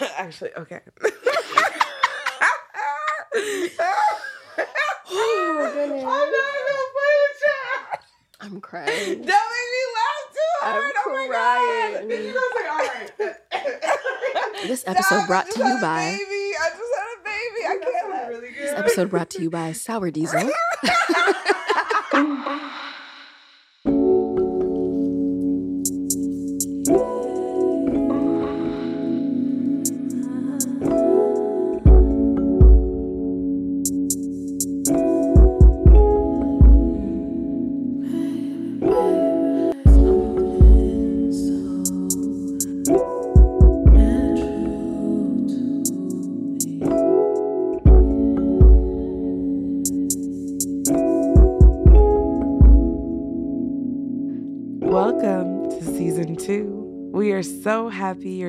Actually, okay. oh goodness. I'm not gonna play with you. I'm crying. Don't make me laugh too I'm hard. oh my crying. god. You guys like, all right. This episode Stop, brought to you by- baby. I just had a baby. I can't. Really This episode brought to you by Sour Diesel.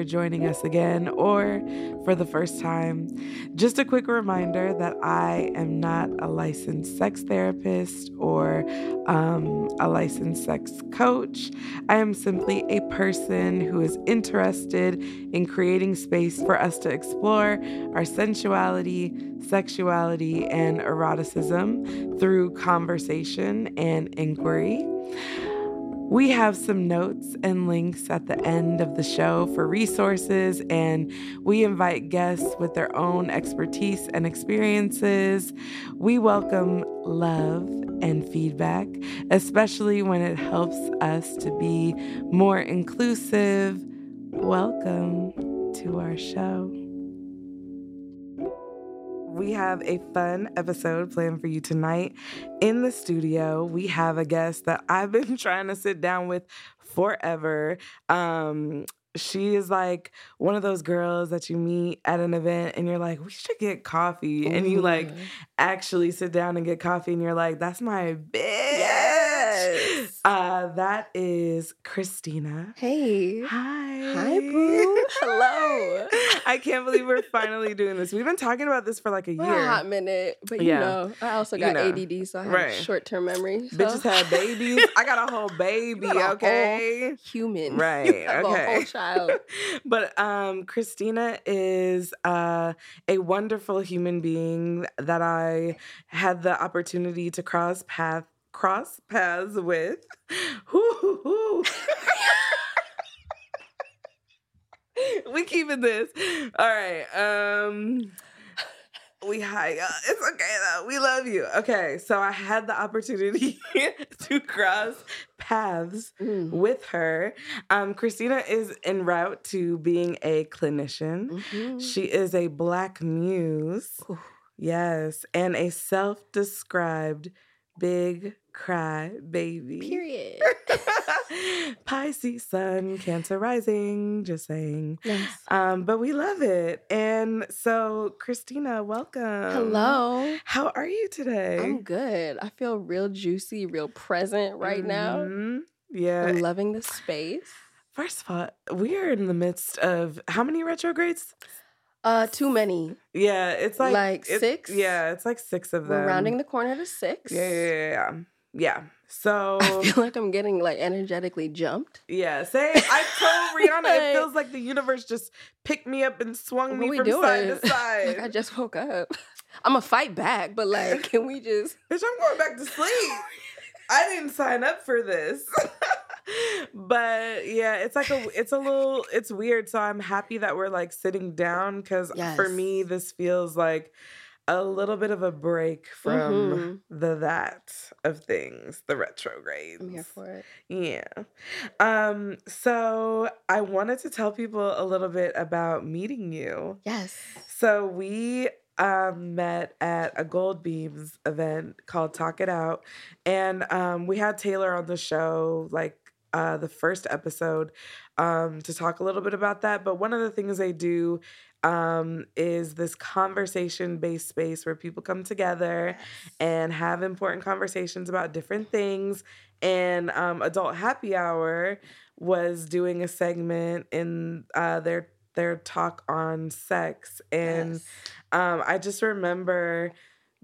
You're joining us again or for the first time. Just a quick reminder that I am not a licensed sex therapist or um, a licensed sex coach. I am simply a person who is interested in creating space for us to explore our sensuality, sexuality, and eroticism through conversation and inquiry. We have some notes and links at the end of the show for resources, and we invite guests with their own expertise and experiences. We welcome love and feedback, especially when it helps us to be more inclusive. Welcome to our show. We have a fun episode planned for you tonight. In the studio, we have a guest that I've been trying to sit down with forever. Um, she is like one of those girls that you meet at an event and you're like, we should get coffee. And you like actually sit down and get coffee and you're like, that's my bitch. Yes. Uh, that is Christina. Hey. Hi. Hi, boo. Hello. I can't believe we're finally doing this. We've been talking about this for like a year. a hot minute, but you Yeah. know, I also You got know. ADD, so I have Right. short-term memory. So. Bitches had babies. I got a whole baby, got a whole okay? human, Right, You have okay. Child. but um Christina is uh a wonderful human being that I had the opportunity to cross path cross paths with. We keeping this. All right. Um we hi uh, it's okay though. We love you. Okay, so I had the opportunity to cross paths Mm. with her. Um, Christina is en route to being a clinician. Mhm. She is a black muse. Ooh. Yes, and a self-described big cry baby. Period. Pisces sun, Cancer rising, just saying. Yes. Um, but we love it. And so, Christina, welcome. Hello. How are you today? I'm good. I feel real juicy, real present right now. Mhm. Yeah. I'm loving the space. First of all, we are in the midst of how many retrogrades? Uh, too many. Yeah, it's like Like it's- six? Yeah, it's like six of them. We're rounding the corner to six. Yeah, yeah, yeah, yeah. So I feel like I'm getting like energetically jumped. yeah, say I told Rihanna it feels like the universe just picked me up and swung me from doing? side to side. like I just woke up. I'm gonna fight back, but like, can we just? Bitch, I'm going back to sleep. I didn't sign up for this. but yeah, it's like a it's a little it's weird. So I'm happy that we're like sitting down because for me this feels like a little bit of a break from Mhm. the that of things, the retrogrades. I'm here for it. Yeah. Um, so I wanted to tell people a little bit about meeting you. Yes. So we um, met at a Gold Beams event called Talk It Out, and um, we had Taylor on the show like uh, the first episode um, to talk a little bit about that. But one of the things they do um, is this conversation based space where people come together and have important conversations about different things. And um, Adult Happy Hour was doing a segment in uh, their their talk on sex, and Yes. um, I just remember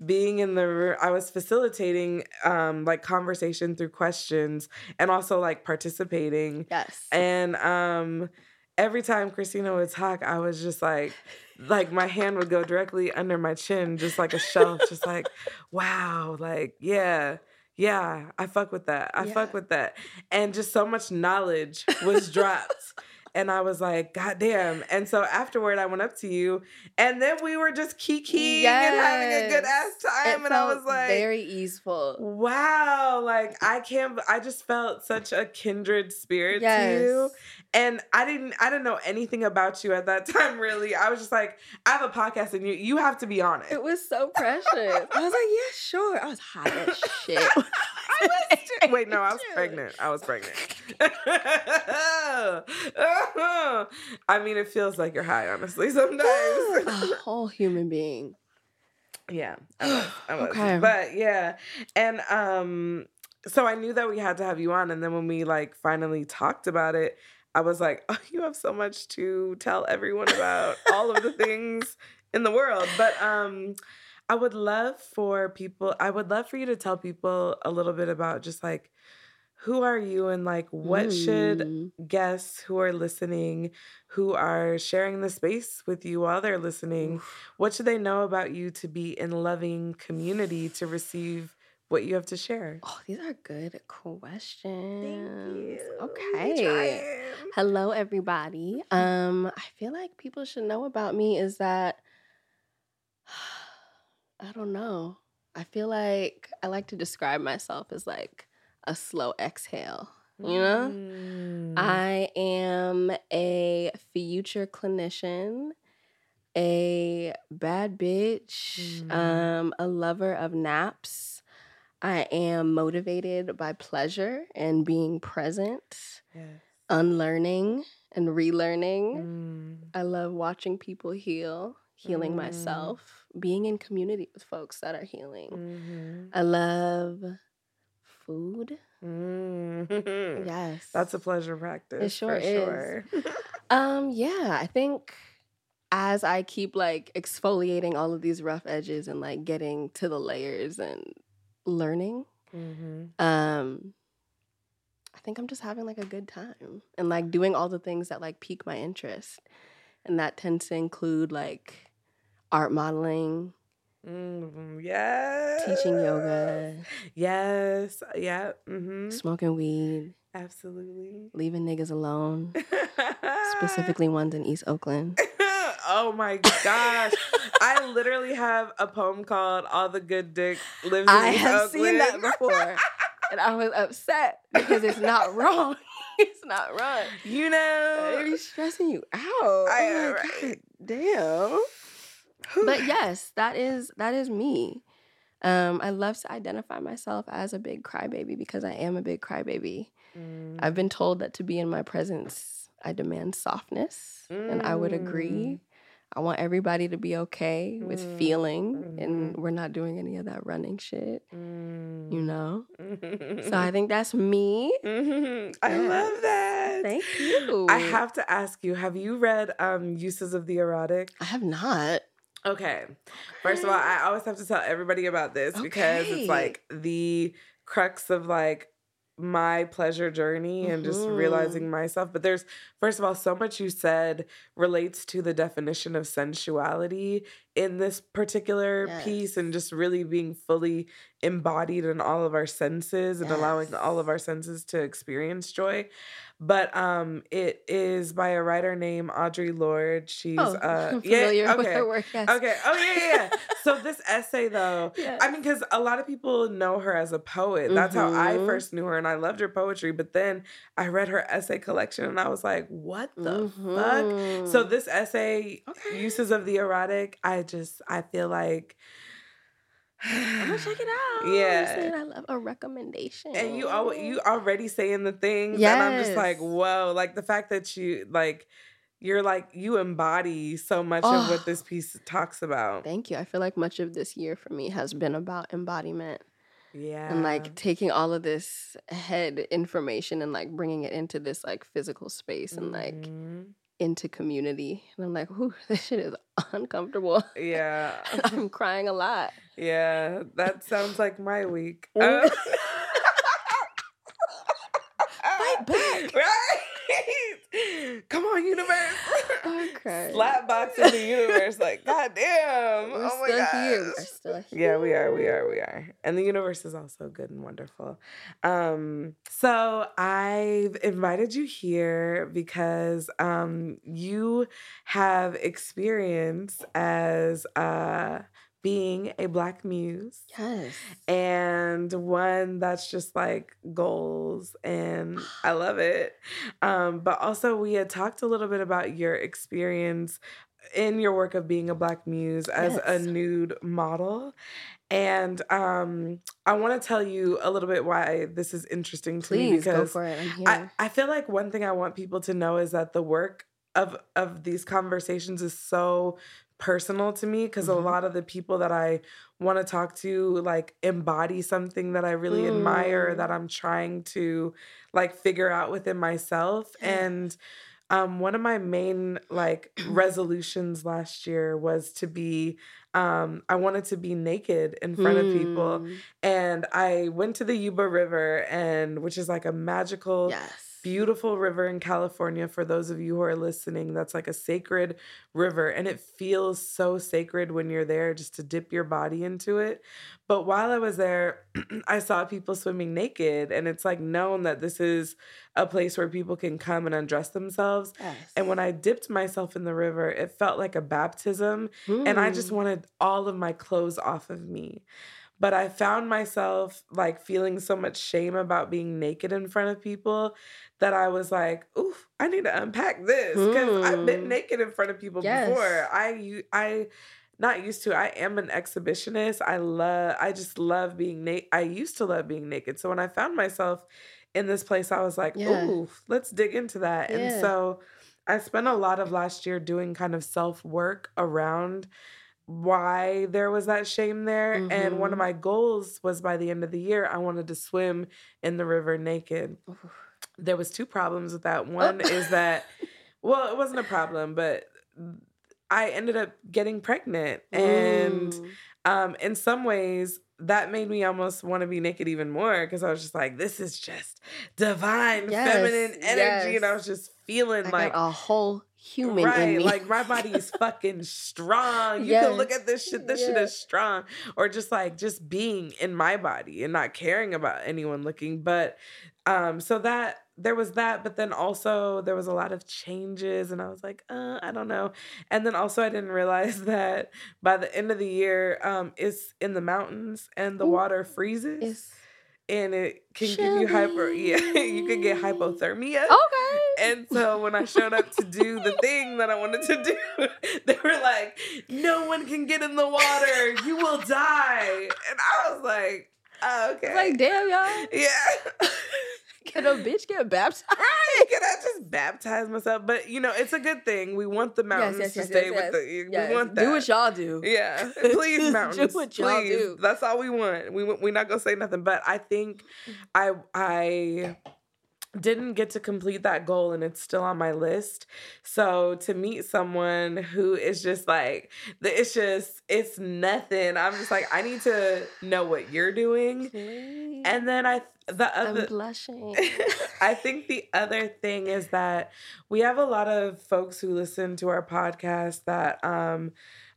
being in the room. I was facilitating um, like conversation through questions, and also like participating. Yes. And um every time Christina would talk, I was just like, like my hand would go directly under my chin, just like a shelf, just like, wow, like, yeah. Yeah, I fuck with that. I Yeah. fuck with that. And just so much knowledge was dropped. And I was like, God damn. And so afterward, I went up to you, and then we were just kikiing and having a good ass time. It and I was like, very easeful. wow, like I can't, I just felt such a kindred spirit to you. And I didn't, I didn't know anything about you at that time, really. I was just like, I have a podcast and you, you have to be on it. It was so precious. I was like, yeah, sure. I was hot as shit. I was too- Wait, no, I was pregnant. I was pregnant. I mean, it feels like you're high, honestly, sometimes. a whole human being. yeah, I was, I was. Okay. But yeah, and um, so I knew that we had to have you on, and then when we like finally talked about it, I was like, oh, you have so much to tell everyone about all of the things in the world. But um, I would love for people. I would love for you to tell people a little bit about just like who are you and like what should Mm. guests who are listening, who are sharing the space with you while they're listening, what should they know about you to be in loving community to receive what you have to share? Oh, these are good questions. Okay. Hello, everybody. Um, I feel like people should know about me is that I don't know. I feel like I like to describe myself as like a slow exhale. You know? Mm. I am a future clinician, a bad bitch, Mm. um, a lover of naps. I am motivated by pleasure and being present, Yes. unlearning and relearning. Mm. I love watching people heal, healing Mm. myself, being in community with folks that are healing. Mhm. I love food. Mm. Yes. That's a pleasure practice. It sure for is. Sure. Um, yeah, I think as I keep like exfoliating all of these rough edges and like getting to the layers and learning, mm-hmm. um, I think I'm just having like a good time and like doing all the things that like pique my interest. And that tends to include like art modeling, Mm, yes. teaching yoga, Yes. Yeah. Mm-hmm. smoking weed, Absolutely. leaving niggas alone, specifically ones in East Oakland. oh my gosh. I literally have a poem called All the Good Dick Lives in I East have seen that before. and I was upset because it's not wrong. it's not wrong. You It know. be stressing you out. I like, right? "God damn. But yes, that is that is me. Um, I love to identify myself as a big crybaby because I am a big crybaby. Mm, I've been told that to be in my presence, I demand softness, and I would agree. I want everybody to be okay with Mm, feeling, and we're not doing any of that running shit, mm. you know? So I think that's me. Mhm. I Yes. love that. Thank you. I have to ask you, have you read um Uses of the Erotic? I have not. Okay. First of all, I always have to tell everybody about this because it's like the crux of like my pleasure journey and just mm-hmm. realizing myself. But there's, first of all, so much you said relates to the definition of sensuality in this particular piece and just really being fully embodied in all of our senses and allowing all of our senses to experience joy. But um it is by a writer named Audre Lorde. She's Oh, uh yeah, with her work. Yes. Okay. Oh yeah, yeah. yeah. so this essay though, Yes. I mean, because a lot of people know her as a poet. That's how I Mhm. first knew her, and I loved her poetry. But then I read her essay collection, and I was like, "What the fuck?" So Mhm. this essay, Okay. uses of the erotic, I just I feel like. I'm gonna check it out. Yeah. I love a recommendation. And you al- you already saying the things, and I'm just like, whoa! Like the fact that you like, you're like you embody so much of what Oh. this piece talks about. Thank you. I feel like much of this year for me has been about embodiment Yeah, and like taking all of this head information and like bringing it into this like physical space and like Mhm. Into community. And I'm like, ooh, this shit is uncomfortable. yeah, I'm crying a lot. yeah. That sounds like my week. Uh, Fight back. right? Come on, universe. Okay. Slap box in the universe. Like, goddamn. We're oh my still here. We're still here. Yeah, we are. We are. We are. And the universe is also good and wonderful. Um, so I've invited you here because um, you have experience as uh, being a black muse Yes. and one that's just like goals and i love it um, but also we had talked a little bit about your experience in your work of being a black muse as a nude model and um, i want to tell you a little bit why this is interesting to me Please go because for it. I'm here. I, I feel like one thing I want people to know is that the work of of these conversations is so personal to me because Mhm. a lot of the people that I want to talk to like embody something that I really admire Mm. that I'm trying to like figure out within myself and um one of my main like resolutions last year was to be um I wanted to be naked in front of people Mm. and I went to the Yuba River and which is like a magical Yes. Beautiful river in California for those of you who are listening that's like a sacred river and it feels so sacred when you're there just to dip your body into it but while I was there I saw people swimming naked and it's like known that this is a place where people can come and undress themselves Yes. and when I dipped myself in the river it felt like a baptism and I just Mm. wanted all of my clothes off of me. But I found myself like feeling so much shame about being naked in front of people that I was like, "Oof, I need to unpack this because I've been Hmm. naked in front of people Yes. before. I, not used to. I am an exhibitionist. I love. I just love being naked. I used to love being naked. So when I found myself in this place, I was like, Yeah. "Ooh, let's dig into that." And so I spent a lot of last year doing kind of self work around why there was that shame there. And one of Mhm. my goals was by the end of the year, I wanted to swim in the river naked. There was two problems with that. One is that, well, it wasn't a problem, but I ended up getting pregnant. And Mm. um, in some ways, that made me almost want to be naked even more because I was just like, this is just divine Yes, feminine energy. And I was just feeling I like, a whole human right, like my body is fucking strong. You can look at this shit. This shit is strong. Or just like just being in my body and not caring about anyone looking. But um, so that there was that, but then also there was a lot of changes, and I was like, uh, I don't know. And then also I didn't realize that by the end of the year, um, it's in the mountains and the Ooh. water freezes. It's and it can give you hyper yeah you can get hypothermia okay. and so when I showed up to do the thing that I wanted to do, they were like, "No one can get in the water. You will die." And I was like, oh, "Okay." Like, damn, y'all. yeah. Can a bitch get baptized? right. Can I just baptize myself? But you know, it's a good thing. We want the mountains yes, to yes, stay yes, with yes. the. Yes. We want that. Do what y'all do. Yeah, please, Do mountains. what y'all please. do. That's all we want. We we're not gonna say nothing, but I think mm. I I didn't get to complete that goal, and it's still on my list. So to meet someone who is just like the- it's just it's nothing. I'm just like I need to know what you're doing, Please. and then I the I'm other. blushing. I think the other thing is that we have a lot of folks who listen to our podcast that um,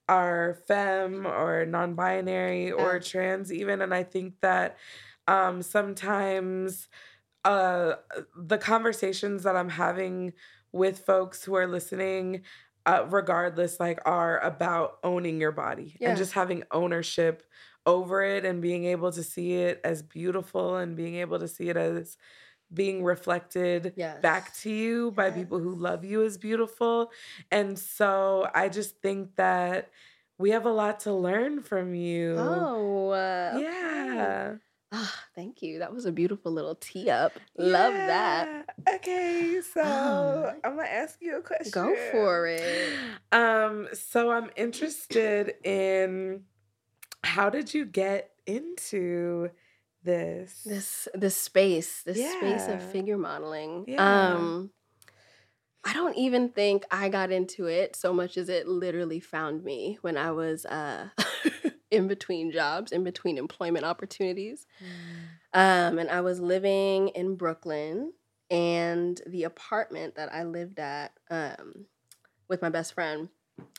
are femme or non binary or trans, even. And I think that um, sometimes uh, the conversations that I'm having with folks who are listening, uh, regardless, like are about owning your body Yeah. and just having ownership over it and being able to see it as beautiful and being able to see it as being reflected back to you by people who love you as beautiful. And so I just think that we have a lot to learn from you. Oh, uh, okay. Yeah. Ah, thank you. That was a beautiful little tee up. Love that. Okay, so Um, I'm gonna ask you a question. Go for it. Um, so I'm interested in how did you get into this? This this space, this space of figure modeling. Yeah. Um I don't even think I got into it so much as it literally found me when I was uh in between jobs, in between employment opportunities. Mm. Um, and I was living in Brooklyn and the apartment that I lived at um, with my best friend,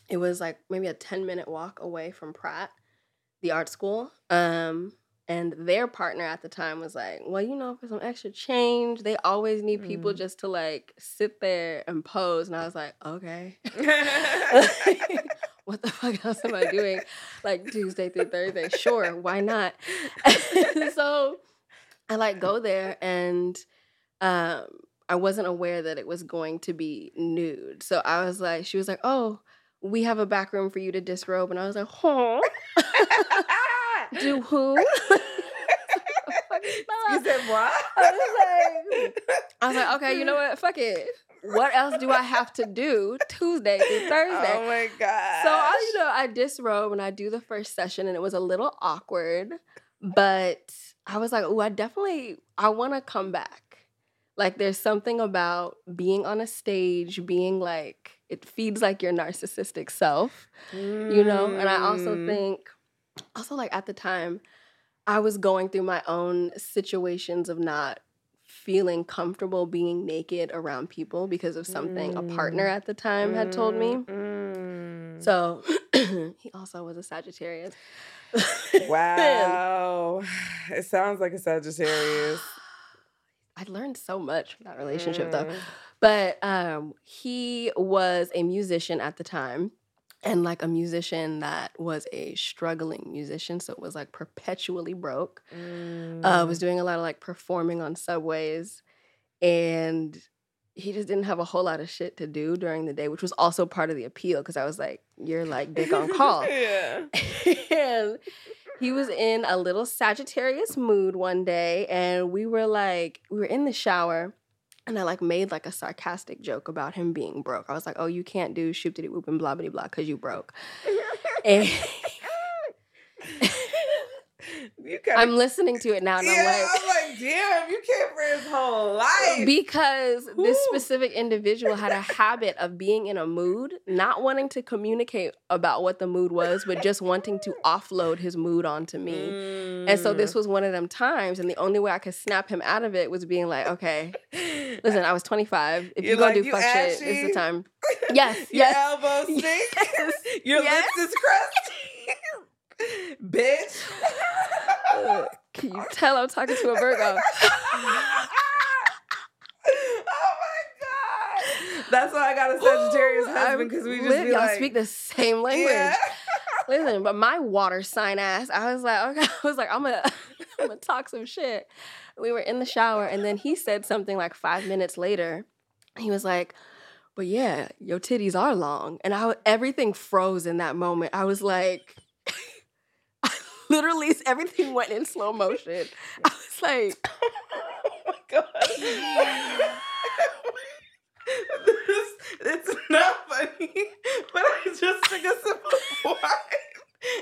it was like maybe a 10 minute walk away from Pratt, the art school. Um, and their partner at the time was like, Well, you know, for some extra change, they always need people Mm. just to like sit there and pose. And I was like, Okay. what the fuck else am I doing? Like Tuesday through Thursday. Sure, why not? so I like go there and um I wasn't aware that it was going to be nude. So I was like, she was like, Oh, we have a back room for you to disrobe. And I was like, huh? Do who? you said what? I was like, I was like, okay, you know what? Fuck it. What else do I have to do Tuesday through Thursday? Oh my god. So I, you know, I disrobe and I do the first session, and it was a little awkward, but I was like, oh, I definitely, I want to come back. Like, there's something about being on a stage, being like, it feeds like your narcissistic self, you know. And I also Mm. think, also like at the time, I was going through my own situations of not feeling comfortable being naked around people because of something a partner at the time had told me. Mm. So he also was a Sagittarius. Wow. It sounds like a Sagittarius. I learned so much from that relationship though. Mm. But um he was a musician at the time and like a musician that was a struggling musician so it was like perpetually broke. Mm. Uh was doing a lot of like performing on subways and he just didn't have a whole lot of shit to do during the day, which was also part of the appeal because I was like, you're like dick on call. yeah. and he was in a little Sagittarius mood one day, and we were like, we were in the shower, and I like made like a sarcastic joke about him being broke. I was like, "Oh, you can't do shoop diddy whoop and blah blah blah because you broke." And You I'm listening to it now, and yeah, I'm like. I'm like, damn, you came for his whole life. Because this specific individual had a habit of being in a mood, not wanting to communicate about what the mood was, but just wanting to offload his mood onto me. And so Mm. this was one of them times, and the only way I could snap him out of it was being like, okay, listen, I was 25. If You're you're gonna like, do "You fuck shit, it's the time. Yes, Your yes. elbow stink. yes. Your Yes. lips is crusty. Bitch. Can you tell I'm talking to a Virgo? oh my god. That's why I got a Sagittarius Ooh, husband because we just lit- be y'all like, speak the same language. yeah. Listen, but my water sign ass, I was like, okay, I was like, I'm gonna, I'm gonna talk some shit. We were in the shower, and then he said something like five minutes later. He was like, "But yeah, your titties are long," and I everything froze in that moment. I was like, literally, everything went in slow motion. I was like, oh my god. this, it's not funny, but I just took a sip of wine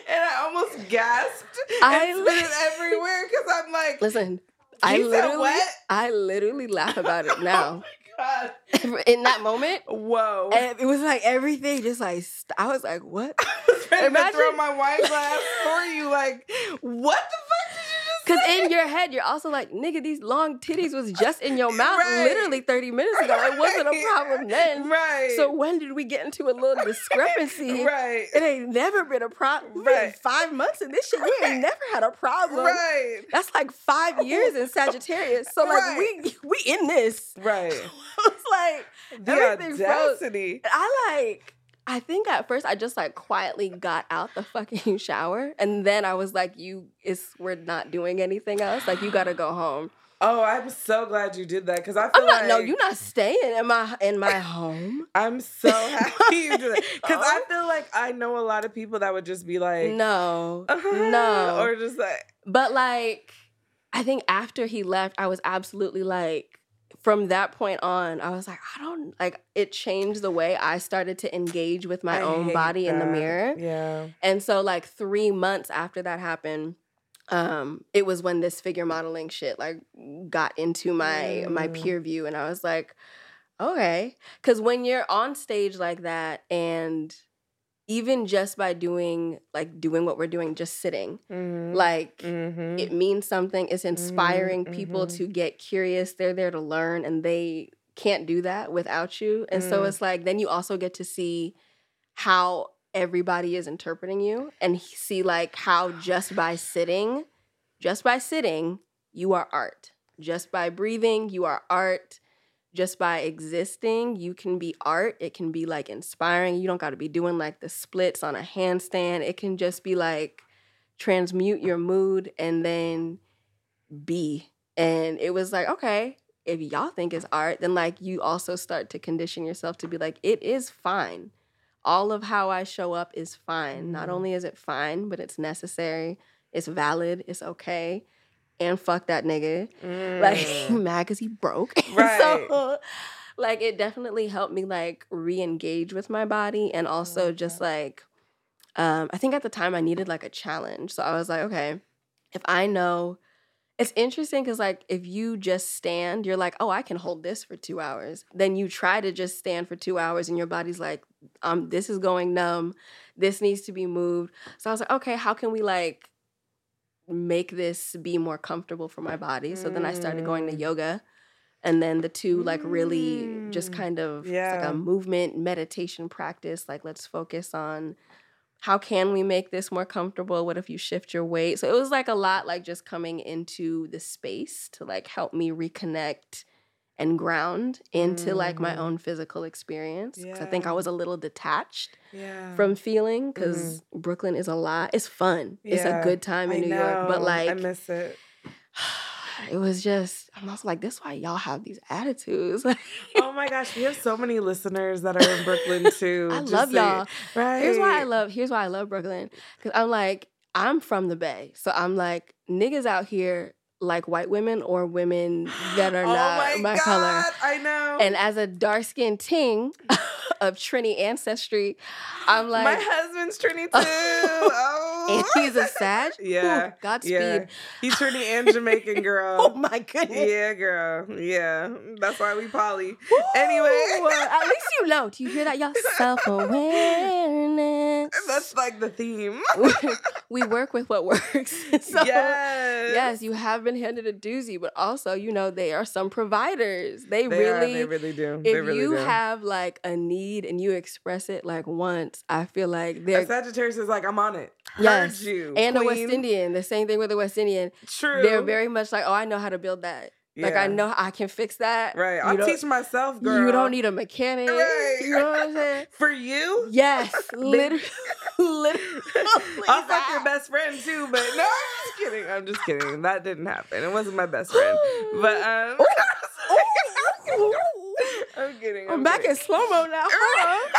and I almost gasped I spit it everywhere because I'm like, listen, I literally? I literally laugh about it Oh now. god. in that moment, Whoa. and it was like everything just like st- I was like, what? I was to Imagine- throw my wine glass for you. Like, what the fuck did you just Because in your head, you're also like, nigga, these long titties was just in your mouth Right. literally 30 minutes ago. It wasn't a problem then. right. So when did we get into a little discrepancy? right. It ain't never been a problem. Right. five months in this shit. We ain't never had a problem. Right. That's like five years in Sagittarius. So like Right. we we in this. Right. it's like The Everything froze. I like I think at first I just like quietly got out the fucking shower and then I was like, you it's we're not doing anything else. Like you gotta go home. Oh, I'm so glad you did that because I feel I'm not like no, you're not staying in my in my home. I'm so happy you did that because I feel like I know a lot of people that would just be like, No. "Uh-huh," No. or just like, But like I think after he left, I was absolutely like from that point on, I was like, I don't like it changed the way I started to engage with my I own body in the mirror. Yeah. And so like 3 months after that happened, um it was when this figure modeling shit like got into my my Mm. peer view and I was like, okay, cuz when you're on stage like that and even just by doing like doing what we're doing, just sitting, Mhm. like Mhm. it means something. It's inspiring people mhm. to get curious. They're there to learn, and they can't do that without you. And so Mm. it's like then you also get to see how everybody is interpreting you, and see like how just by sitting, just by sitting, you are art. Just by breathing, you are art. Just by existing, you can be art. It can be like inspiring. You don't got to be doing like the splits on a handstand. It can just be like transmute your mood and then be. And it was like, okay, if y'all think it's art, then like you also start to condition yourself to be like, it is fine. All of how I show up is fine. Not Mhm. only is it fine, but it's necessary, it's valid, it's okay. And fuck that nigga. Like Mm. mad because he broke. Right. so like it definitely helped me like re-engage with my body and also love just like um I think at the time I needed like a challenge. So I was like, okay, if I know it's interesting because like if you just stand, you're like, oh, I can hold this for two hours. Then you try to just stand for two hours and your body's like, um, this is going numb. This needs to be moved. So I was like, okay, how can we like make this be more comfortable for my body? So then I started going to Mm. yoga. And then the two like really just Mm. kind of Yeah. like a movement meditation practice. Like let's focus on how can we make this more comfortable? What if you shift your weight? So it was like a lot like just coming into the space to like help me reconnect and ground into like my Mhm. own physical experience. 'Cause I think I was a little detached yeah. from feeling because Brooklyn is a lot. It's fun. It's a good time in I New York. But like I miss it. it was just I'm also like, this is why y'all have these attitudes. Oh my gosh, we have so many listeners that are in Brooklyn too. I love y'all. Right. Here's why I love. Here's why I love Brooklyn. Cause I'm like, I'm from the Bay, so I'm like, niggas out here like white women or women that are oh not my, my, God, color. I know. And as a dark skinned ting of Trini ancestry, I'm like, my husband's Trini too. oh. And he's a Sag. Yeah, Ooh, Godspeed. yeah. He's Trini and Jamaican girl. Oh my goodness. Yeah, girl. Yeah, that's why we poly. Anyway. Woo! at least you know. Do you hear that, y'all? Self awareness. That's like the theme. we work with what works. so, yes. yes, you have been handed a doozy, but also, you know, they are some providers. They, They are, really, they really do. if really you do. have like a need and you express it like once, I feel like they're a Sagittarius is like, I'm on it. Yes. Heard you. and a. West Indian. The same thing with a West Indian. True. They're very much like, oh, I know how to build that. Like I know I can fix that. Right. Don't- teach myself, girl. You don't need a mechanic. Right. You know what I'm saying? For you? Yes, literally, literally. I'll fuck your best friend too, but no, I'm just kidding. I'm just kidding. That didn't happen. It wasn't my best friend. But um I'm kidding. I'm back kidding. in slow mo now. Hold on,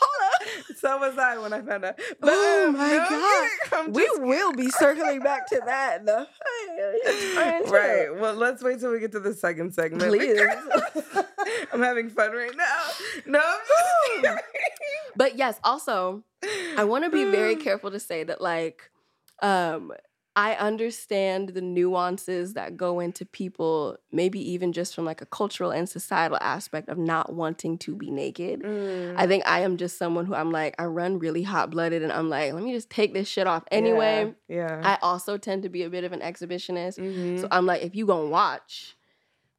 hold on. So was I when I found out. But, Oh um, my no, God. We just will be circling back to that. The Right. Well, let's wait till we get to the second segment. Please. I'm having fun right now. No. But yes, also, I want to be very careful to say that, like, um, I understand the nuances that go into people, maybe even just from like a cultural and societal aspect of not wanting to be naked. Mm. I think I am just someone who I'm like, I run really hot blooded and I'm like, let me just take this shit off anyway. Yeah. I also tend to be a bit of an exhibitionist. Mhm. So I'm like, if you gonna watch,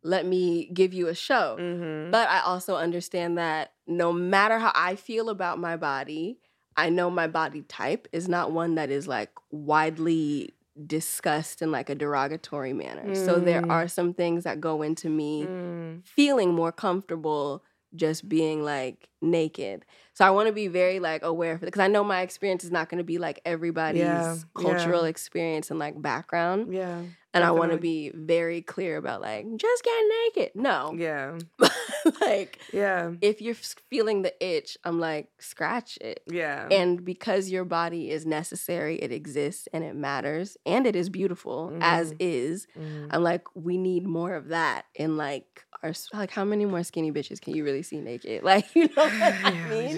let me give you a show. Mhm. But I also understand that no matter how I feel about my body, I know my body type is not one that is like widely discussed in like a derogatory manner. So there Mm. are some things that go into me Mm. feeling more comfortable just being like naked. So I want to be very like aware of it because I know my experience is not going to be like everybody's Yeah, cultural yeah. experience and like background. Yeah. And I want to be very clear about like just get naked. No. Yeah. like Yeah. if you're feeling the itch, I'm like scratch it. Yeah. And because your body is necessary, it exists and it matters and it is beautiful as Mhm. is. Mhm. I'm like, we need more of that in like our like how many more skinny bitches can you really see naked? Like, you know what I mean?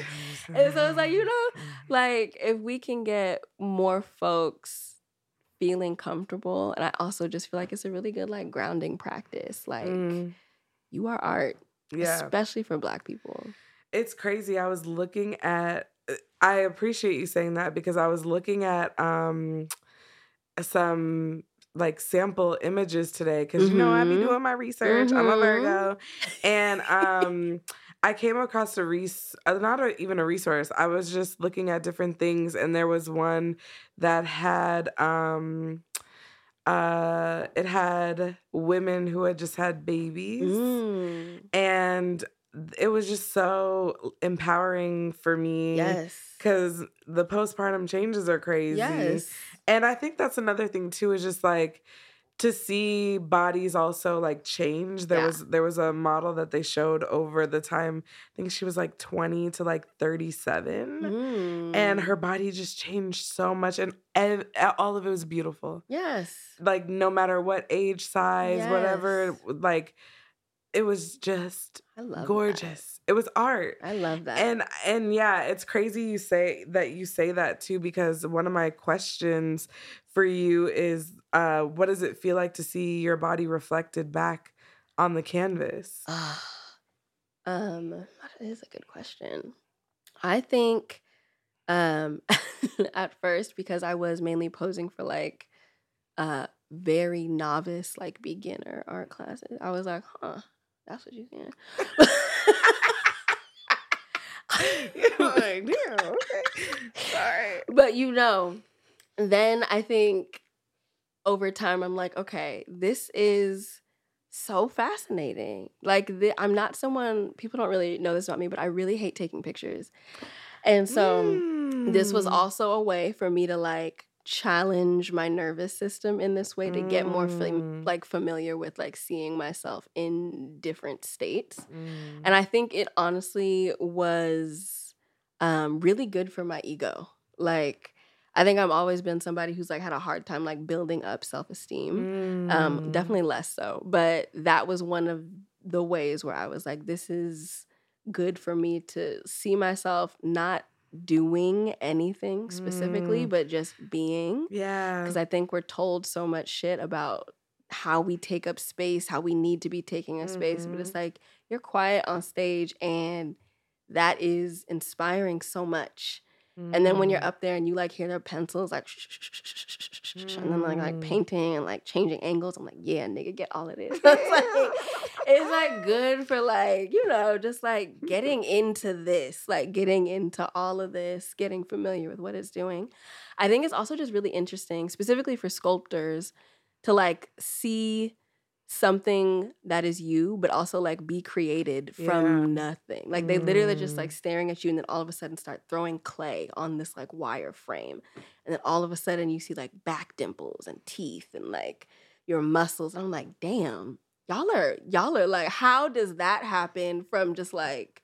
yeah, And so it's like, you know, like if we can get more folks feeling comfortable, and I also just feel like it's a really good like grounding practice. Like Mm. you are art, Yeah. especially for black people. It's crazy. I was looking at I appreciate you saying that because I was looking at um some like sample images today because you know I be Mhm. doing my research. I'm a Mhm. Virgo, and um I came across a res uh, not a, even a resource. I was just looking at different things, and there was one that had um uh it had women who had just had babies Mm. and it was just so empowering for me Yes. because the postpartum changes are crazy Yes. and i think that's another thing too is just like to see bodies also like change there Yeah. was there was a model that they showed over the time i think she was like 20 to like 37 and Mm. her body just changed so much and, and all of it was beautiful Yes. like no matter what age size whatever like it was just love that. gorgeous it was art I love that. and and yeah it's crazy you say that you say that too because one of my questions for you is uh what does it feel like to see your body reflected back on the canvas Ah, um, that is a good question. I think um at first because I was mainly posing for like uh very novice like beginner art classes. I was like, "Huh, that's what you can." Like, damn, okay. Sorry. but you know, then I think over time I'm like, okay, this is so fascinating. Like the, I'm not someone people don't really know this about me, but I really hate taking pictures. And so this was Mm. also a way for me to like challenge my nervous system in this way to get more fam- Mm. like familiar with like seeing myself in different states. Mm. And I think it honestly was um, really good for my ego. Like, I think I've always been somebody who's like had a hard time like building up self esteem. Um, Mm. definitely less so, but that was one of the ways where I was like, this is good for me to see myself not doing anything specifically, Mm. but just being Yeah. because I think we're told so much shit about how we take up space, how we need to be taking up space. But it's like you're quiet on stage, and that is inspiring so much. Mm-hmm. And then when you're mm. up there and you like hear their pencils like and then like like mm. painting and like changing angles, I'm like, yeah, nigga, get all of this. it's like good for like, you know, just like getting into this, like getting into all of this, getting familiar with what it's doing. I think it's also just really interesting, specifically for sculptors, to like see something that is you but also like be created from Yeah. nothing like they literally just like Mm. staring at you and then all of a sudden start throwing clay on this like wire frame and then all of a sudden you see like back dimples and teeth and like your muscles and i'm like damn y'all are y'all are like how does that happen from just like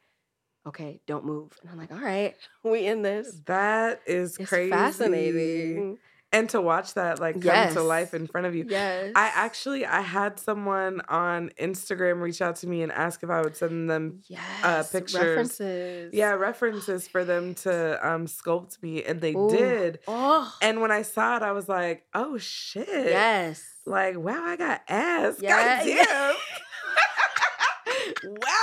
okay don't move and i'm like all right we in this that is it's crazy. fascinating And to watch that like come Yes. to life in front of you. yes I actually I had someone on Instagram reach out to me and ask if I would send them yes pictures. references yeah references for them to um sculpt me and they Ooh. did. oh And when I saw it I was like, "Oh shit." yes Like, wow, I got ass. Yeah, God yeah. damn. wow,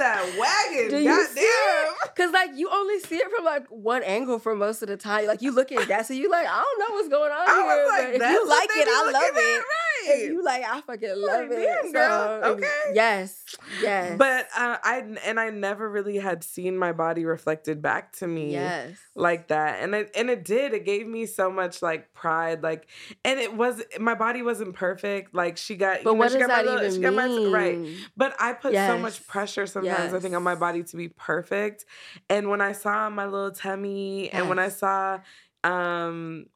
at that wagon. Do you God see it? Cause like you only see it from like one angle for most of the time. Like you look at that, so you like, I don't know what's going on I here. was but like, if you like it, I love it. Right. If you like, I fucking Like, love it. damn, girl. So, Okay. Yes. Yes. But uh, I and I never really had seen my body reflected back to me yes. like that, and it and it did. It gave me so much like pride, like, and it was my body wasn't perfect. Like she got, But you know, what she does got my that little- even got my- mean? right. But I put so much pressure sometimes, I think, on my body to be perfect. And when I saw my little tummy and when I saw um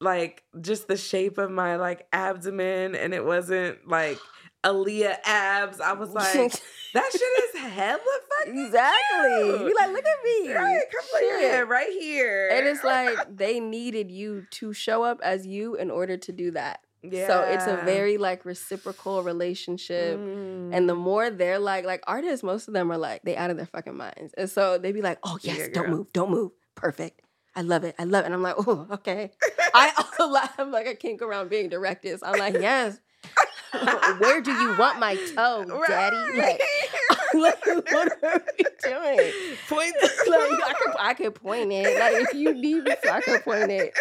like just the shape of my like abdomen and it wasn't like Aaliyah abs, I was like, that shit is hella fucking exactly. cute. You like, look at me. Right, come your Shit. head right here. And it's like they needed you to show up as you in order to do that. Yeah. So it's a very like reciprocal relationship. And the Mm. more they're like, like artists, most of them are like, they out of their fucking minds. And so they'd be like, oh, yes, Yeah, don't move, don't move. Perfect. I love it. I love it. And I'm like, oh, okay. I also like, I'm like a kink around being directed. So I'm like, yes. Where do you want my toe, daddy? Like, like, what are we doing? Point. Like, I could, I could point it. Like, if you need me, to, I could point it.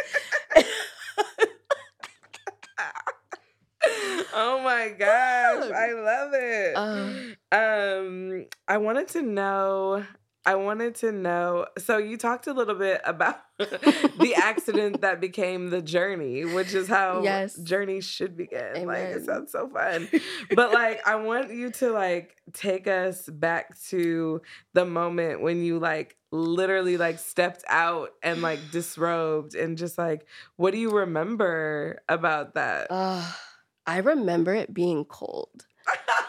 oh my gosh, I love it. Uh, um, I wanted to know. I wanted to know. So you talked a little bit about the accident that became the journey, which is how Yes. journeys should begin. Like it sounds so fun. But like I want you to like take us back to the moment when you like literally like stepped out and like disrobed and just like what do you remember about that? uh, I remember it being cold.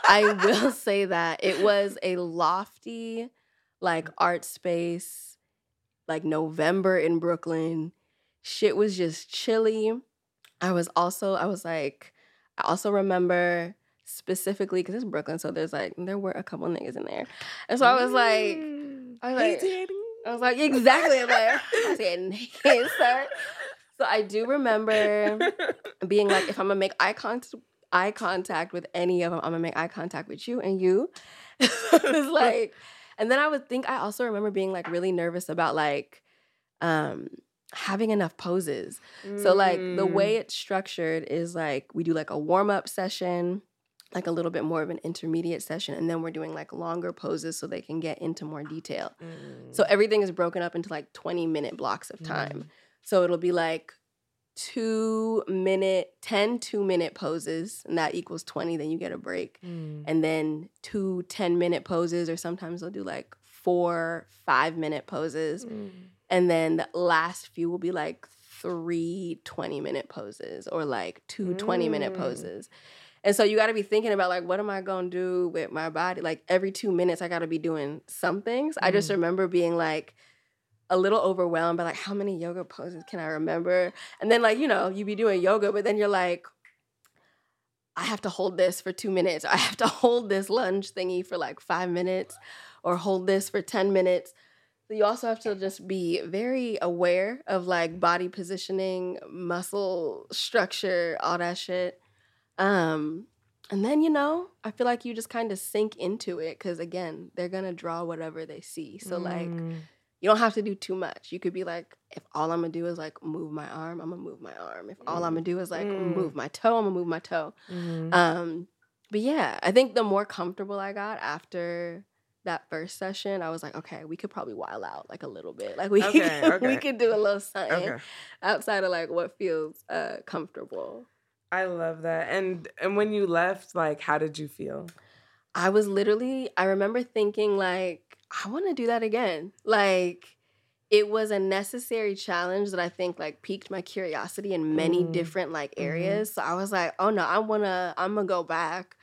I will say that it was a lofty, like art space, like November in Brooklyn. Shit was just chilly. I was also, I was like, I also remember specifically because it's Brooklyn, so there's like there were a couple niggas in there, and so I was like, Mm. I was like-. I was like, exactly. I'm like, I said, naked, sir. So I do remember being like, if I'm gonna make eye contact, eye contact with any of them, I'm gonna make eye contact with you and you. it was like, and then I would think I also remember being like really nervous about like um having enough poses. So like the Mm. way it's structured is like we do like a warm up session, like a little bit more of an intermediate session, and then we're doing like longer poses so they can get into more detail. Mm. So everything is broken up into like 20 minute blocks of time. So it'll be like two minute, 10 two minute poses, and that equals 20, then you get a break. Mm. And then two 10 minute poses, or sometimes they'll do like four five minute poses. Mm. And then the last few will be like three 20 minute poses or like two 20 minute Mm. poses. And so you got to be thinking about like, what am I going to do with my body? Like every two minutes, I got to be doing some things. I just Mm. remember being like, a little overwhelmed by like how many yoga poses can I remember? And then like, you know, you be doing yoga, but then you're like, I have to hold this for two minutes. I have to hold this lunge thingy for like five minutes or hold this for 10 minutes. So you also have to just be very aware of like body positioning, muscle structure, all that shit. Um, and then, you know, I feel like you just kind of sink into it because again, they're gonna draw whatever they see. So like Mm. You don't have to do too much. You could be like, if all I'm gonna do is like move my arm, I'm gonna move my arm. If all I'm gonna do is like Mm. move my toe, I'm gonna move my toe. Mhm. Um, but yeah, I think the more comfortable I got after that first session, I was like, okay, we could probably wild out like a little bit. Like we Okay, could, okay. we could do a little something okay. outside of like what feels uh comfortable. I love that. And and when you left, like, how did you feel? I was literally, I remember thinking, like, I want to do that again. Like, it was a necessary challenge that I think like piqued my curiosity in many Mm. different like Mhm. areas. So I was like, oh no, I wanna, I'm gonna go back.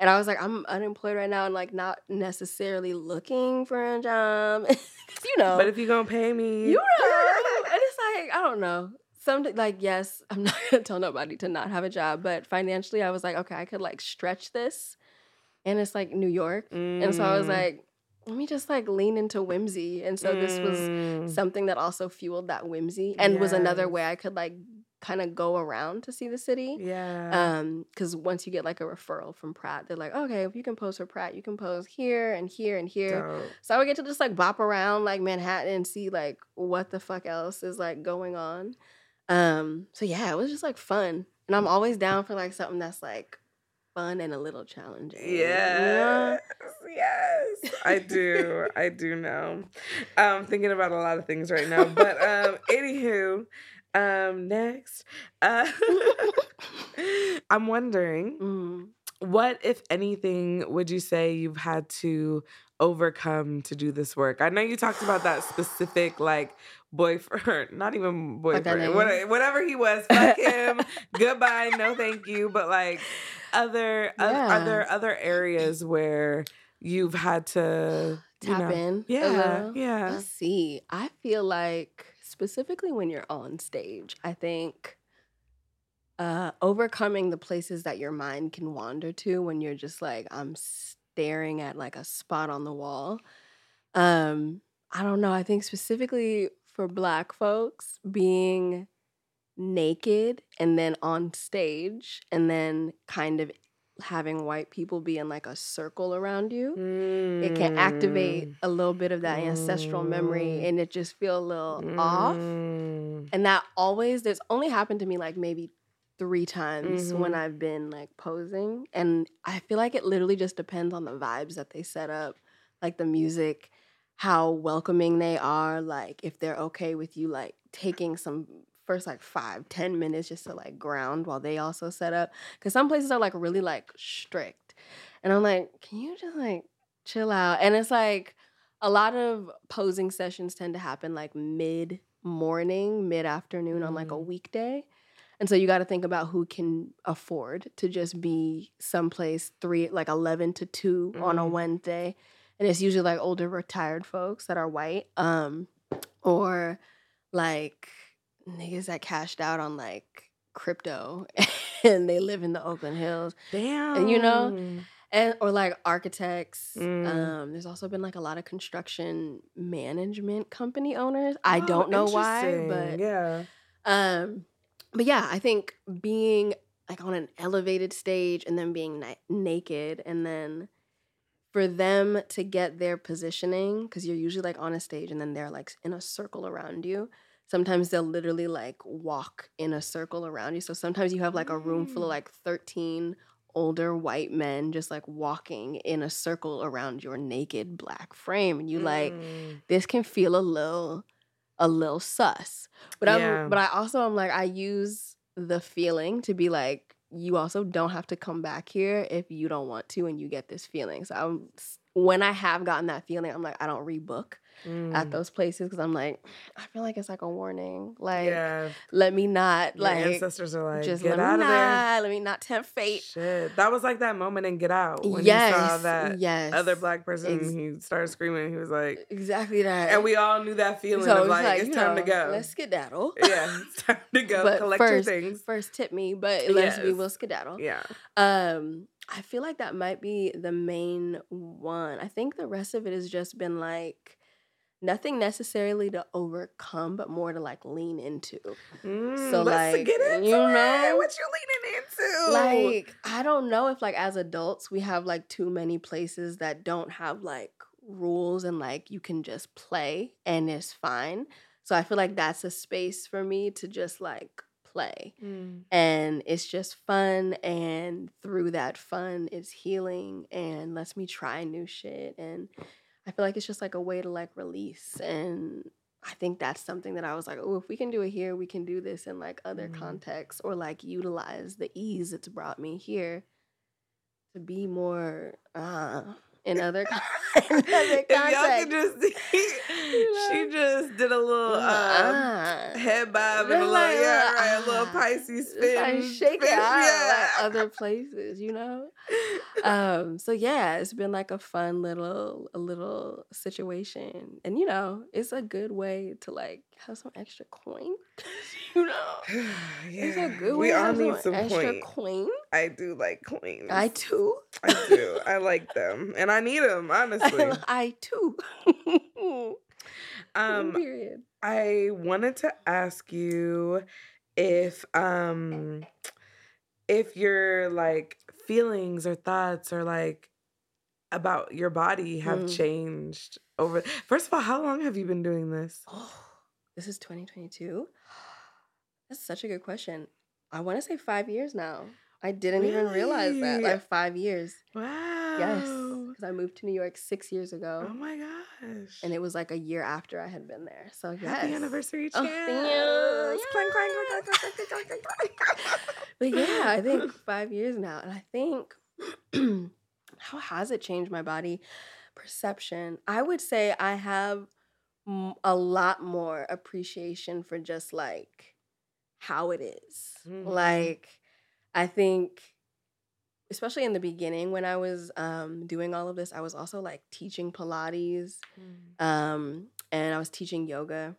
And I was like, I'm unemployed right now and like not necessarily looking for a job. you know, But if you're gonna pay me, you know, and it's like I don't know. Some like yes, I'm not gonna tell nobody to not have a job, but financially, I was like, okay, I could like stretch this, and it's like New York, and so I was Mm. like, let me just like lean into whimsy, and so this was Mm. something that also fueled that whimsy, and was another way I could like kind of go around to see the city. Yeah. Um, because once you get like a referral from Pratt, they're like, okay, if you can pose for Pratt, you can pose here and here and here. Dope. So I would get to just like bop around like Manhattan and see like what the fuck else is like going on. Um, so yeah, it was just like fun. And I'm always down for like something that's like fun and a little challenging. you know? Yes, yes, I do. I do know. I'm thinking about a lot of things right now, but um, anywho, um, next, uh, I'm wondering, Mm. what if anything would you say you've had to overcome to do this work? I know you talked about that specific like boyfriend, not even boyfriend, whatever he was. Fuck him. Goodbye. No, thank you. But like other, oth- Yeah. are there other areas where you've had to Tap know- in. Yeah, yeah. Let's see. I feel like specifically when you're on stage, I think uh overcoming the places that your mind can wander to when you're just like I'm staring at like a spot on the wall. Um I don't know, I think specifically for black folks being naked and then on stage and then kind of having white people be in like a circle around you. It can activate a little bit of that ancestral memory Mm. and it just feel a little off. Mm. And that always there's only happened to me like maybe three times when Mhm. I've been like posing. And I feel like it literally just depends on the vibes that they set up, like the music, how welcoming they are, like if they're okay with you like taking some first like five, ten minutes just to like ground while they also set up. Cause some places are like really like strict. And I'm like, can you just like chill out? And it's like a lot of posing sessions tend to happen like mid morning, mid afternoon on like a Mm. weekday. And so you got to think about who can afford to just be someplace three, like 11 to 2 on a Mhm. Wednesday. And it's usually like older retired folks that are white um, or like niggas that cashed out on like crypto and they live in the Oakland Hills Damn. you know, and or like architects. Mm. Um, there's also been like a lot of construction management company owners. I Oh, don't know why, but yeah. um, but yeah, I think being like on an elevated stage and then being na- naked and then for them to get their positioning because you're usually like on a stage and then they're like in a circle around you sometimes they'll literally like walk in a circle around you so sometimes you have like a room full of Mm. like 13 older white men just like walking in a circle around your naked black frame and you like Mm. this can feel a little a little sus. But Yeah. I'm but I also I'm like I use the feeling to be like you also don't have to come back here if you don't want to and you get this feeling. So I'm when I have gotten that feeling, I'm like I don't rebook at Mm. those places because I'm like I feel like it's like a warning. Like yeah. let me not Your like ancestors are like, just get let me out of there. not let me not tempt fate. Shit. That was like that moment in Get Out when yes, he saw that yes, other black person. Ex- he started screaming. He was like, exactly that. and we all knew that feeling so of it's like, it's time to go. Let's skedaddle. yeah, it's time to go. But Collect first- your things. First tip me, but let's we will skedaddle. Yeah. Um, I feel like that might be the main one. I think the rest of it has just been like nothing necessarily to overcome, but more to like lean into. Mm, So, let's like, get into you it. know, what you leaning into. Like, I don't know if like as adults we have like too many places that don't have like rules and like you can just play and it's fine. So I feel like that's a space for me to just like play. Mm. and it's just fun and through that fun it's healing and lets me try new shit and i feel like it's just like a way to like release and i think that's something that i was like oh if we can do it here we can do this in like other Mhm. contexts or like utilize the ease it's brought me here to be more uh in other, in other if y'all could just see, she just did a little um, Uh, head bob and a little, like, yeah, uh, right, a little Pisces spin. like shake it spin, out yeah. like other places, you know. Um, so yeah, it's been like a fun little a little situation, and you know, it's a good way to like have some extra coin. you know, it's a yeah, good we all need some some extra coin. coin. I do like coins. I too. I do. I like them, and I need them honestly. I too. Um, Period. I wanted to ask you if um if your like feelings or thoughts or like about your body have Mm. changed over First of all, how long have you been doing this? Oh, this is 2022. That's such a good question. I want to say five years now. I didn't really? even realize that. Like five years. Wow. Yes. Because I moved to New York six years ago. Oh my gosh. And it was like a year after I had been there. So yes. Happy anniversary, Oh, thank you. but yeah, I think five years now. And I think how has it changed my body perception? I would say I have a lot more appreciation for just like how it is. Mhm. Like, I think especially in the beginning when I was um, doing all of this, I was also like teaching Pilates um, and I was teaching yoga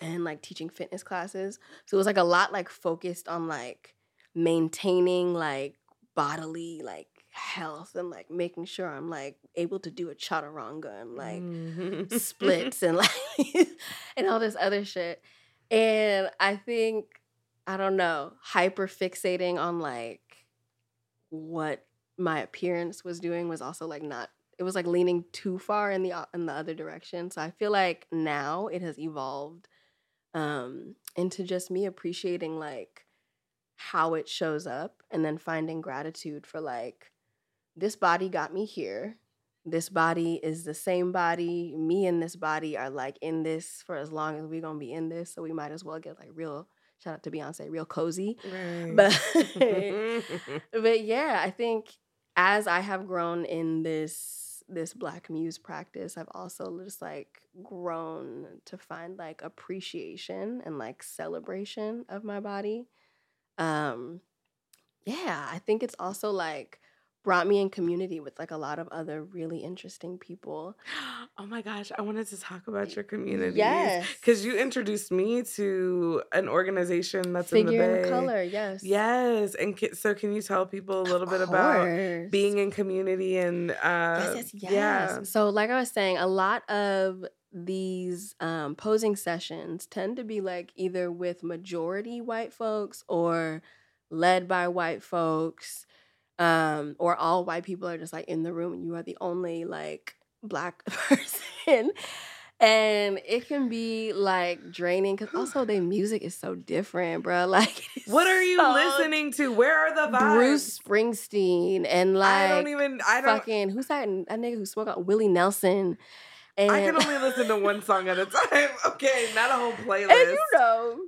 and like teaching fitness classes. So it was like a lot like focused on like maintaining like bodily like health and like making sure I'm like able to do a chaturanga and like Mhm. splits and like and all this other shit. And I think I don't know, hyper fixating on like what my appearance was doing was also like not it was like leaning too far in the in the other direction. So I feel like now it has evolved um into just me appreciating like how it shows up and then finding gratitude for like this body got me here. This body is the same body. Me and this body are like in this for as long as we're gonna be in this. So we might as well get like real shout out to Beyonce, real cozy. Right. But but yeah, I think as I have grown in this this black muse practice, I've also just like grown to find like appreciation and like celebration of my body. Um yeah, I think it's also like brought me in community with like a lot of other really interesting people. Oh my gosh, I wanted to talk about your community. Yes. Because you introduced me to an organization that's Figure in the Bay. In color, yes. Yes. And so can you tell people a little bit about being in community and uh yes, yes, yes. yeah. So like I was saying, a lot of these um, posing sessions tend to be like either with majority white folks or led by white folks um, or all white people are just like in the room and you are the only like black person. and it can be like draining because also their music is so different, bro. Like, what are you so listening to? Where are the vibes? Bruce Springsteen and like I don't even I don't fucking who's that that nigga who spoke out Willie Nelson. And I can only listen to one song at a time. Okay, not a whole playlist. And you know,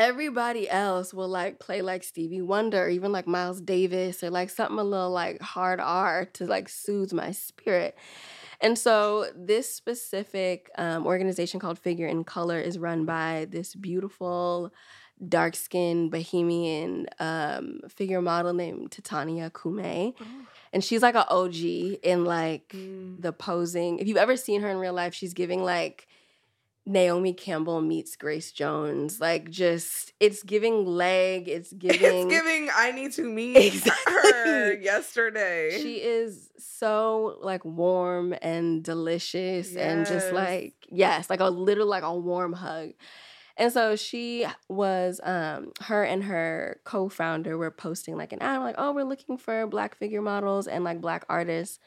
everybody else will like play like Stevie Wonder, or even like Miles Davis, or like something a little like hard R to like soothe my spirit. And so, this specific um, organization called Figure in Color is run by this beautiful, dark skinned bohemian um, figure model named Titania Kume. Oh. And she's like an OG in like mm. the posing. If you've ever seen her in real life, she's giving like Naomi Campbell meets Grace Jones. Like just it's giving leg, it's giving It's giving I need to meet exactly. her yesterday. She is so like warm and delicious yes. and just like yes, like a little like a warm hug. And so she was um her and her co-founder were posting like an ad like oh we're looking for black figure models and like black artists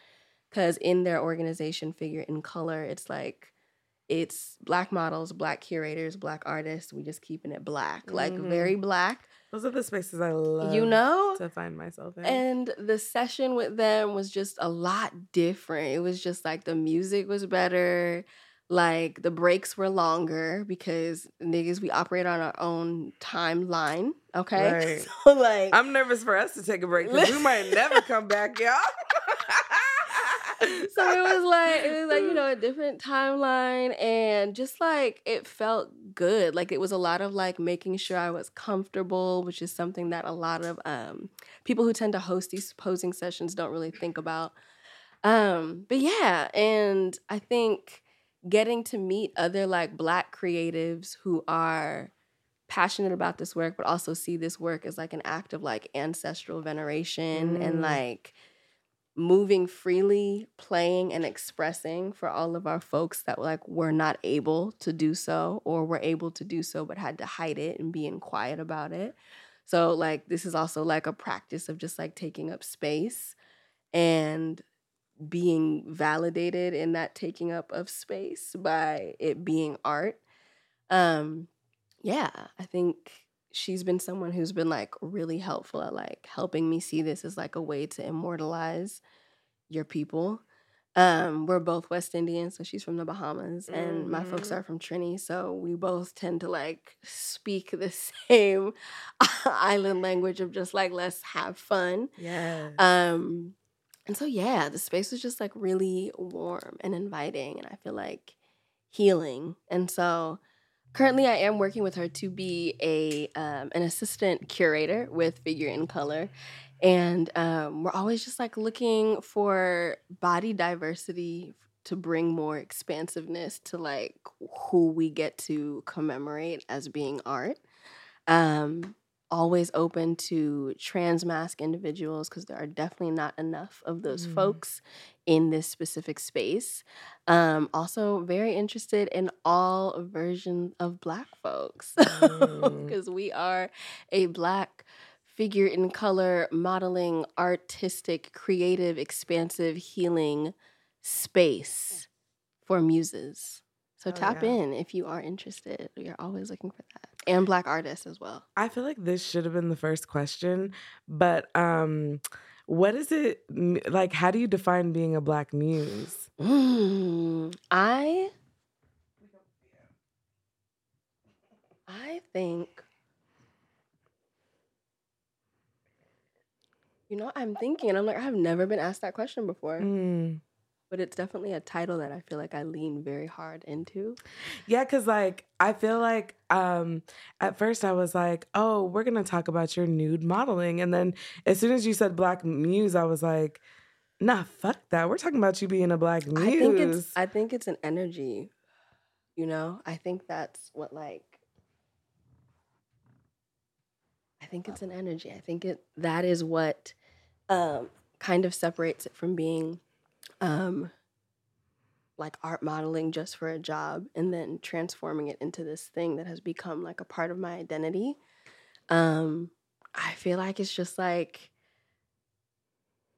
cuz in their organization figure in color it's like it's black models, black curators, black artists. We just keeping it black, mm-hmm. like very black. Those are the spaces I love. You know, to find myself in. And the session with them was just a lot different. It was just like the music was better. Like the breaks were longer because niggas we operate on our own timeline. Okay, right. so like I'm nervous for us to take a break because we might never come back, y'all. so it was like it was like you know a different timeline and just like it felt good like it was a lot of like making sure i was comfortable which is something that a lot of um, people who tend to host these posing sessions don't really think about um, but yeah and i think getting to meet other like black creatives who are passionate about this work but also see this work as like an act of like ancestral veneration mm. and like moving freely, playing and expressing for all of our folks that like were not able to do so or were able to do so but had to hide it and being quiet about it. So like this is also like a practice of just like taking up space and being validated in that taking up of space by it being art. Um yeah, I think she's been someone who's been like really helpful at like helping me see this as like a way to immortalize your people. Um, we're both West Indian, so she's from the Bahamas, and mm-hmm. my folks mm-hmm. are from Trini. So we both tend to like speak the same island language of just like let's have fun. Yeah. Um, and so yeah, the space was just like really warm and inviting, and I feel like healing. And so currently I am working with her to be a um, an assistant curator with Figure in Color. And um, we're always just like looking for body diversity to bring more expansiveness to like who we get to commemorate as being art. Um, always open to trans masc individuals because there are definitely not enough of those mm. folks in this specific space. Um, also, very interested in all versions of Black folks because mm. we are a Black figure in color modeling artistic creative expansive healing space for muses so Oh, tap yeah. in if you are interested We are always looking for that and black artists as well I feel like this should have been the first question, but um, what is it like? How do you define being a black muse? Mm, I I think you know I'm thinking and I'm like I've never been asked that question before, Mm. But it's definitely a title that I feel like I lean very hard into. Yeah, cause like I feel like um at first I was like, oh, we're gonna talk about your nude modeling, and then as soon as you said black muse, I was like, nah, fuck that. We're talking about you being a black muse. I think it's I think it's an energy, you know? I think that's what like I think it's an energy. I think it that is what um kind of separates it from being um like art modeling just for a job and then transforming it into this thing that has become like a part of my identity. Um I feel like it's just like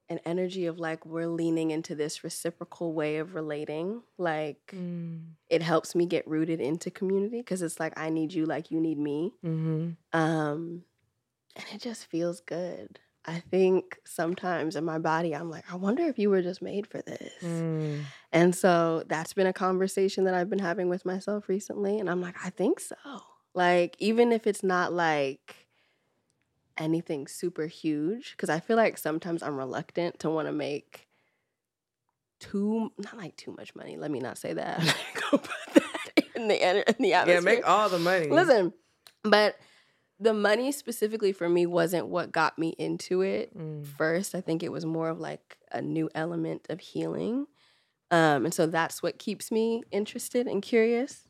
an energy of like we're leaning into this reciprocal way of relating. Like Mm, it helps me get rooted into community because it's like I need you like you need me. hmm Um and it just feels good. I think sometimes in my body I'm like I wonder if you were just made for this. mm. And so that's been a conversation that I've been having with myself recently and I'm like I think so. Like even if it's not like anything super huge because I feel like sometimes I'm reluctant to want to make too not like too much money. Let me not say that. I'm not gonna put that in the in the Yeah, make all the money. Listen, but the money specifically for me wasn't what got me into it Mm. first. I think it was more of like a new element of healing. Um, and so that's what keeps me interested and curious.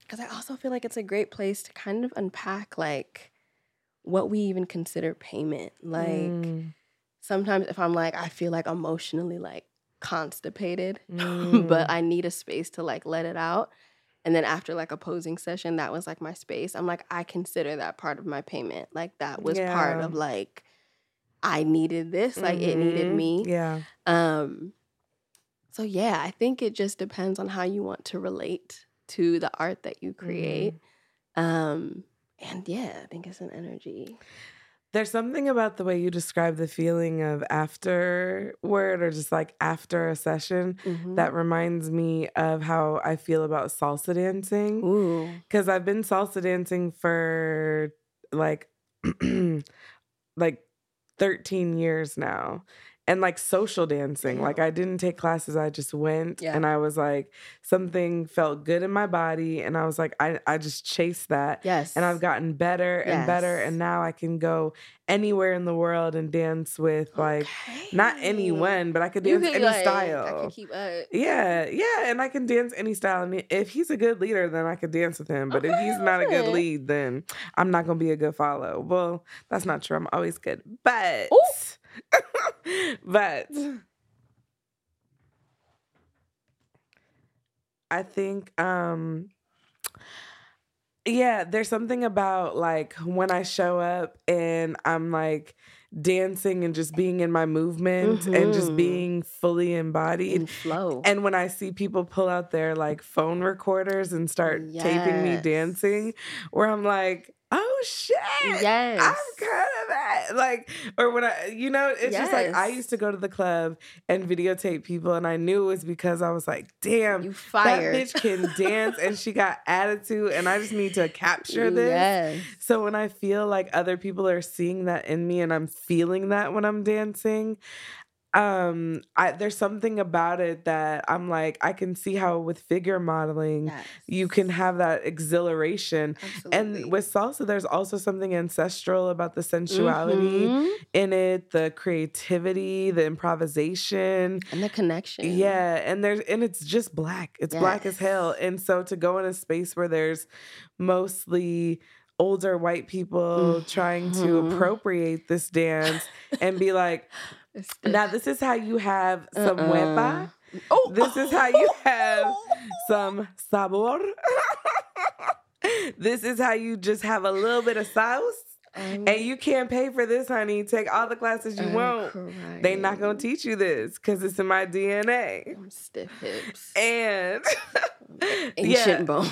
Because I also feel like it's a great place to kind of unpack like what we even consider payment. Like Mm, sometimes if I'm like, I feel like emotionally like constipated, mm. but I need a space to like let it out. And then after like a posing session, that was like my space. I'm like, I consider that part of my payment. Like that was part of like I needed this, like it needed Mhm. me. Yeah. Um so yeah, I think it just depends on how you want to relate to the art that you create. Mm-hmm. Um and yeah, I think it's an energy. There's something about the way you describe the feeling of afterward or just like after a session Mhm. that reminds me of how I feel about salsa dancing. Ooh. Because I've been salsa dancing for like like 13 years now. And like social dancing. Like I didn't take classes, I just went Yeah. and I was like, something felt good in my body. And I was like, I, I just chased that. Yes. And I've gotten better and better. And now I can go anywhere in the world and dance with like not anyone, but I could dance could, any like, I style. can keep up. Yeah, yeah, and I can dance any style. And if he's a good leader, then I could dance with him. But if he's not a good Okay. lead, then I'm not gonna be a good follow. Well, that's not true. I'm always good, but but I think um yeah, there's something about like when I show up and I'm like dancing and just being in my movement and just Mhm. being fully embodied. in flow. And when I see people pull out their like phone recorders and start taping me dancing, where I'm like, oh shit. yes. I'm kind of that. Like, or when I, you know, it's just like I used to go to the club and videotape people, and I knew it was because I was like, damn, you that bitch can dance and she got attitude, and I just need to capture this. Yes. So when I feel like other people are seeing that in me and I'm feeling that when I'm dancing, um I there's something about it that I'm like I can see how with figure modeling Yes. you can have that exhilaration. Absolutely. And with salsa there's also something ancestral about the sensuality Mhm. in it, the creativity, the improvisation. and the connection. Yeah, and there's and it's just black. It's black as hell. And so to go in a space where there's mostly older white people mm-hmm. trying to appropriate this dance and be like, now this is how you have some Uh-uh. huepa. Oh, This is how you have some sabor. this is how you just have a little bit of sauce. I'm, And you can't pay for this, honey. Take all the classes you I'm want. They not gonna teach you this because it's in my DNA. I'm stiff hips. And Ancient bones.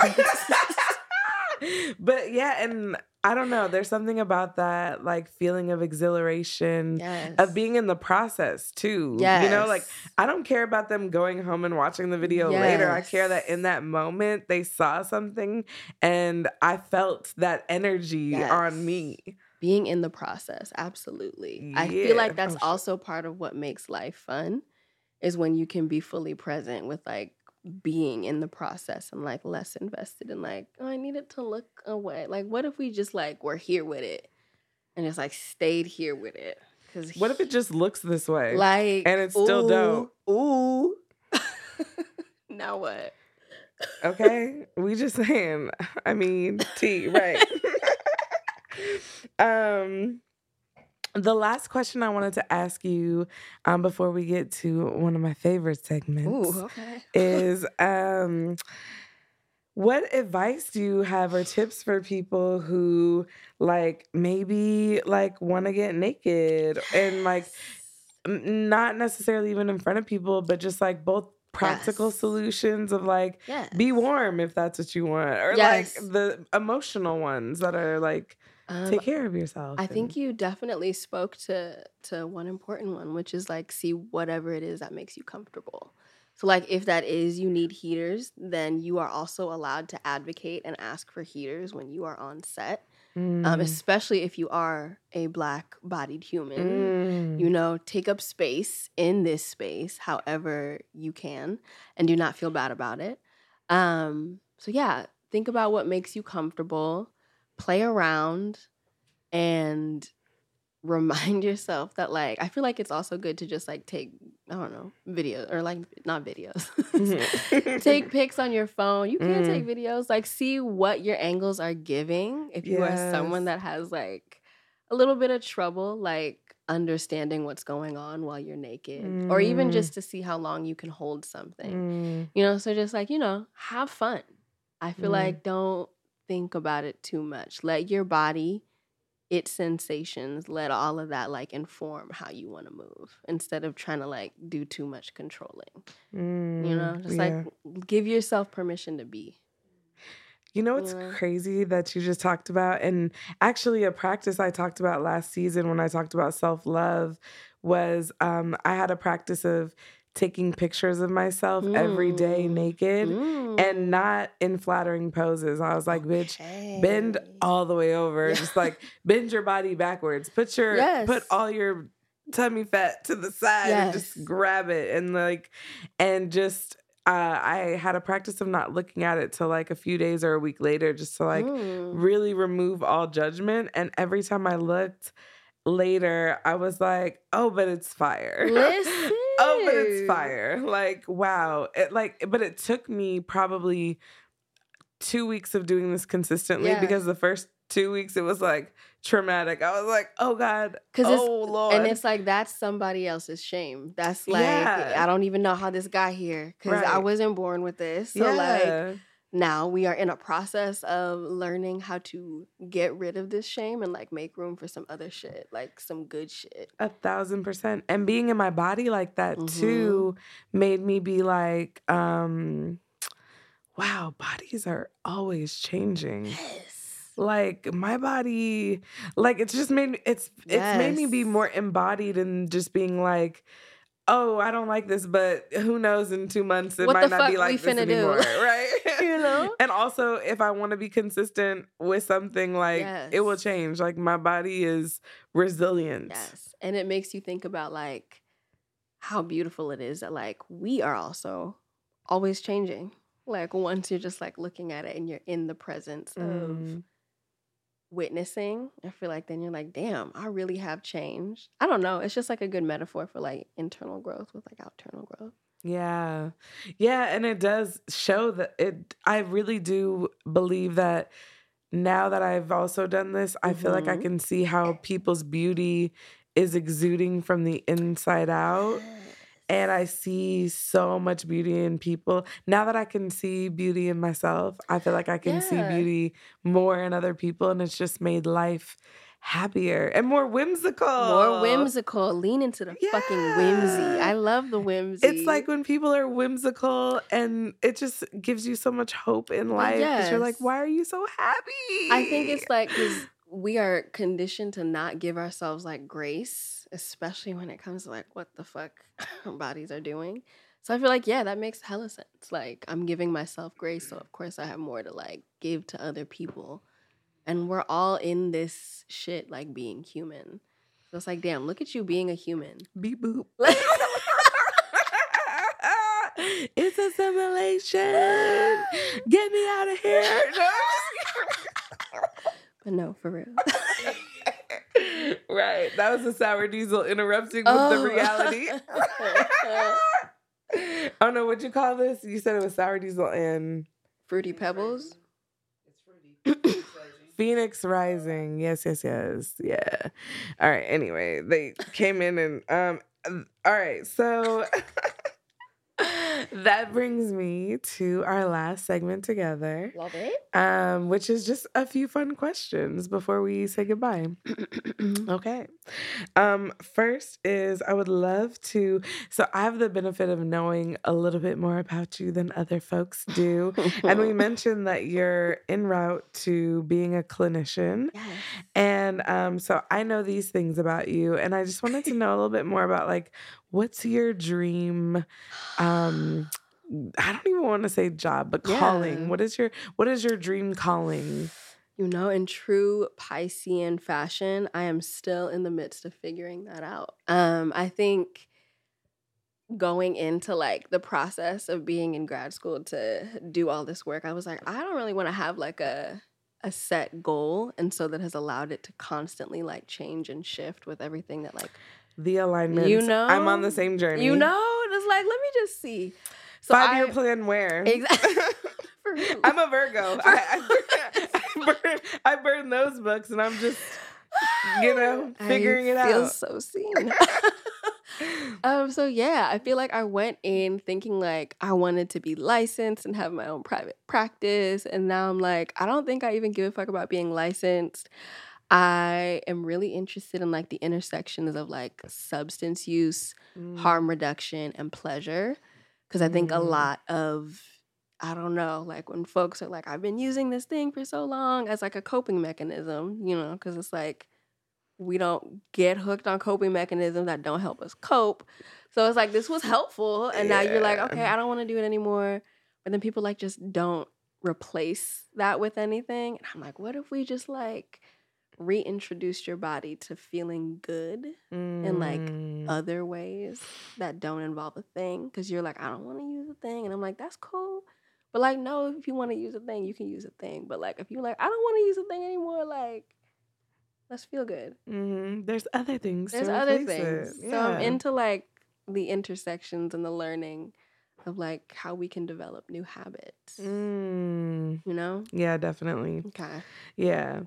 but yeah, and I don't know. There's something about that like feeling of exhilaration yes. of being in the process too. You know, like I don't care about them going home and watching the video later. I care that in that moment they saw something and I felt that energy on me. being in the process absolutely i feel like oh, that's also part of what makes life fun is when you can be fully present with like being in the process and like less invested in like oh i need it to look away like what if we just like were here with it and just like stayed here with it because What if it just looks this way? like and it's still dope? ooh now what Okay, we just saying. I mean, T, right? um, the last question I wanted to ask you, um, before we get to one of my favorite segments, ooh okay is um, what advice do you have or tips for people who like maybe like want to get naked and like not necessarily even in front of people, but just like both practical Yes. solutions of like yeah be warm if that's what you want, or Yes. like the emotional ones that are like um, take care of yourself. I and- think you definitely spoke to to one important one, which is like see whatever it is that makes you comfortable. So like if that is you need heaters, then you are also allowed to advocate and ask for heaters when you are on set. Um, Mm, especially if you are a black bodied human. mm, You know, take up space in this space however you can and do not feel bad about it. Um, so yeah, think about what makes you comfortable, play around and remind yourself that like I feel like it's also good to just like take I don't know, videos or like not videos. mm-hmm. take pics on your phone. You can Mm. take videos. Like see what your angles are giving. If you are someone that has like a little bit of trouble, like understanding what's going on while you're naked, or even Mm. just to see how long you can hold something. Mm, You know, so just like you know, have fun. I feel Mm. like don't think about it too much. Let your body. Its sensations, let all of that like inform how you want to move instead of trying to like do too much controlling. mm, You know, just yeah. like give yourself permission to be. You know what's Yeah. crazy that you just talked about? And actually, a practice I talked about last season when I talked about self love was um, I had a practice of taking pictures of myself every day Mm. naked and not in flattering poses. I was like, bitch, bend all the way over. Yeah. Just like bend your body backwards. Put your put all your tummy fat to the side and just grab it and like and just uh, I had a practice of not looking at it till like a few days or a week later, just to like Mm. really remove all judgment. And every time I looked later, I was like, oh, but it's fire. Listen. oh, but it's fire. Like, wow. It like, but it took me probably two weeks of doing this consistently Yeah. because the first two weeks it was like traumatic. I was like, oh God. 'Cause it's- oh Lord. And it's like that's somebody else's shame. That's like Yeah. I don't even know how this got here because I wasn't born with this. So like yeah. Now we are in a process of learning how to get rid of this shame and like make room for some other shit, like some good shit. A thousand percent. And being in my body like that Mhm. too made me be like, um, wow, bodies are always changing. Yes. Like my body, like it's just made me it's it's made me be more embodied and just being like, oh, I don't like this, but who knows in two months it What might not be like this finna do? anymore. Right. And also if I want to be consistent with something, like it will change. Like my body is resilient. Yes. And it makes you think about like how beautiful it is that like we are also always changing. Like once you're just like looking at it and you're in the presence of Mm. witnessing, I feel like then you're like, damn, I really have changed. I don't know. It's just like a good metaphor for like internal growth with like external growth. Yeah. Yeah. And it does show that it, I really do believe that now that I've also done this, I feel like I Mhm. can see how people's beauty is exuding from the inside out. And I see so much beauty in people. Now that I can see beauty in myself, I feel like I can see beauty more in other people. And it's just made life happier and more whimsical. More whimsical. Lean into the fucking whimsy. I love the whimsy. It's like when people are whimsical and it just gives you so much hope in life. 'cause You're like, why are you so happy? I think it's like because we are conditioned to not give ourselves like grace, especially when it comes to like what the fuck our bodies are doing. So I feel like yeah, that makes hella sense. Like I'm giving myself grace, so of course I have more to like give to other people, and we're all in this shit like being human. So it's like, damn, look at you being a human. beep boop. Like- it's assimilation. Get me out of here. But no, for real. right. That was a sour diesel interrupting with the oh. reality. I don't know what'd you call this? You said it was sour diesel and Fruity Pebbles. Phoenix Rising. Yes, yes, yes. Yeah. All right. Anyway, they came in and um all right, so that brings me to our last segment together. Love it. Um, which is just a few fun questions before we say goodbye. Okay. Um, first is I would love to. So I have the benefit of knowing a little bit more about you than other folks do. and we mentioned that you're en route to being a clinician. Yes. And um, so I know these things about you. And I just wanted to know a little bit more about like what's your dream um I don't even want to say job, but calling. Yeah. What is your what is your dream calling? You know, in true Piscean fashion, I am still in the midst of figuring that out. Um, I think going into like the process of being in grad school to do all this work, I was like, I don't really want to have like a a set goal, and so that has allowed it to constantly like change and shift with everything that like The alignment. You know, I'm on the same journey. you know. It's like let me just see. So Five year plan where? Exactly. I'm a Virgo. I, I, I, burn, I burn those books and I'm just, you know, figuring it feel out. so seen. um, so yeah, I feel like I went in thinking like I wanted to be licensed and have my own private practice, and now I'm like, I don't think I even give a fuck about being licensed. I am really interested in like the intersections of like substance use, Mm. harm reduction, and pleasure, because I think a Mm. lot of I don't know, like when folks are like, I've been using this thing for so long as like a coping mechanism, you know, because it's like we don't get hooked on coping mechanisms that don't help us cope. So it's like this was helpful, and now you're like, okay, I don't want to do it anymore. But then people like just don't replace that with anything. And I'm like, what if we just like reintroduced your body to feeling good in like Mm. other ways that don't involve a thing? Because you're like, I don't want to use a thing, and I'm like, that's cool. But like, no, if you want to use a thing, you can use a thing. But like, if you like, I don't want to use a thing anymore, like, let's feel good. Mhm. There's other things. There's other things. it. So I'm into like the intersections and the learning of like how we can develop new habits. Mm. You know? Yeah, definitely. Okay. Yeah.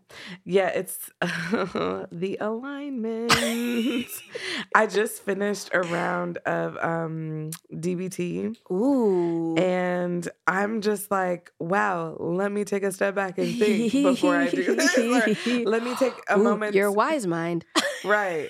Yeah, it's the alignment. I just finished a round of um DBT Ooh. and I'm just like, wow, let me take a step back and think before I do this. Let me take a Ooh, moment. You're wise mind. Right.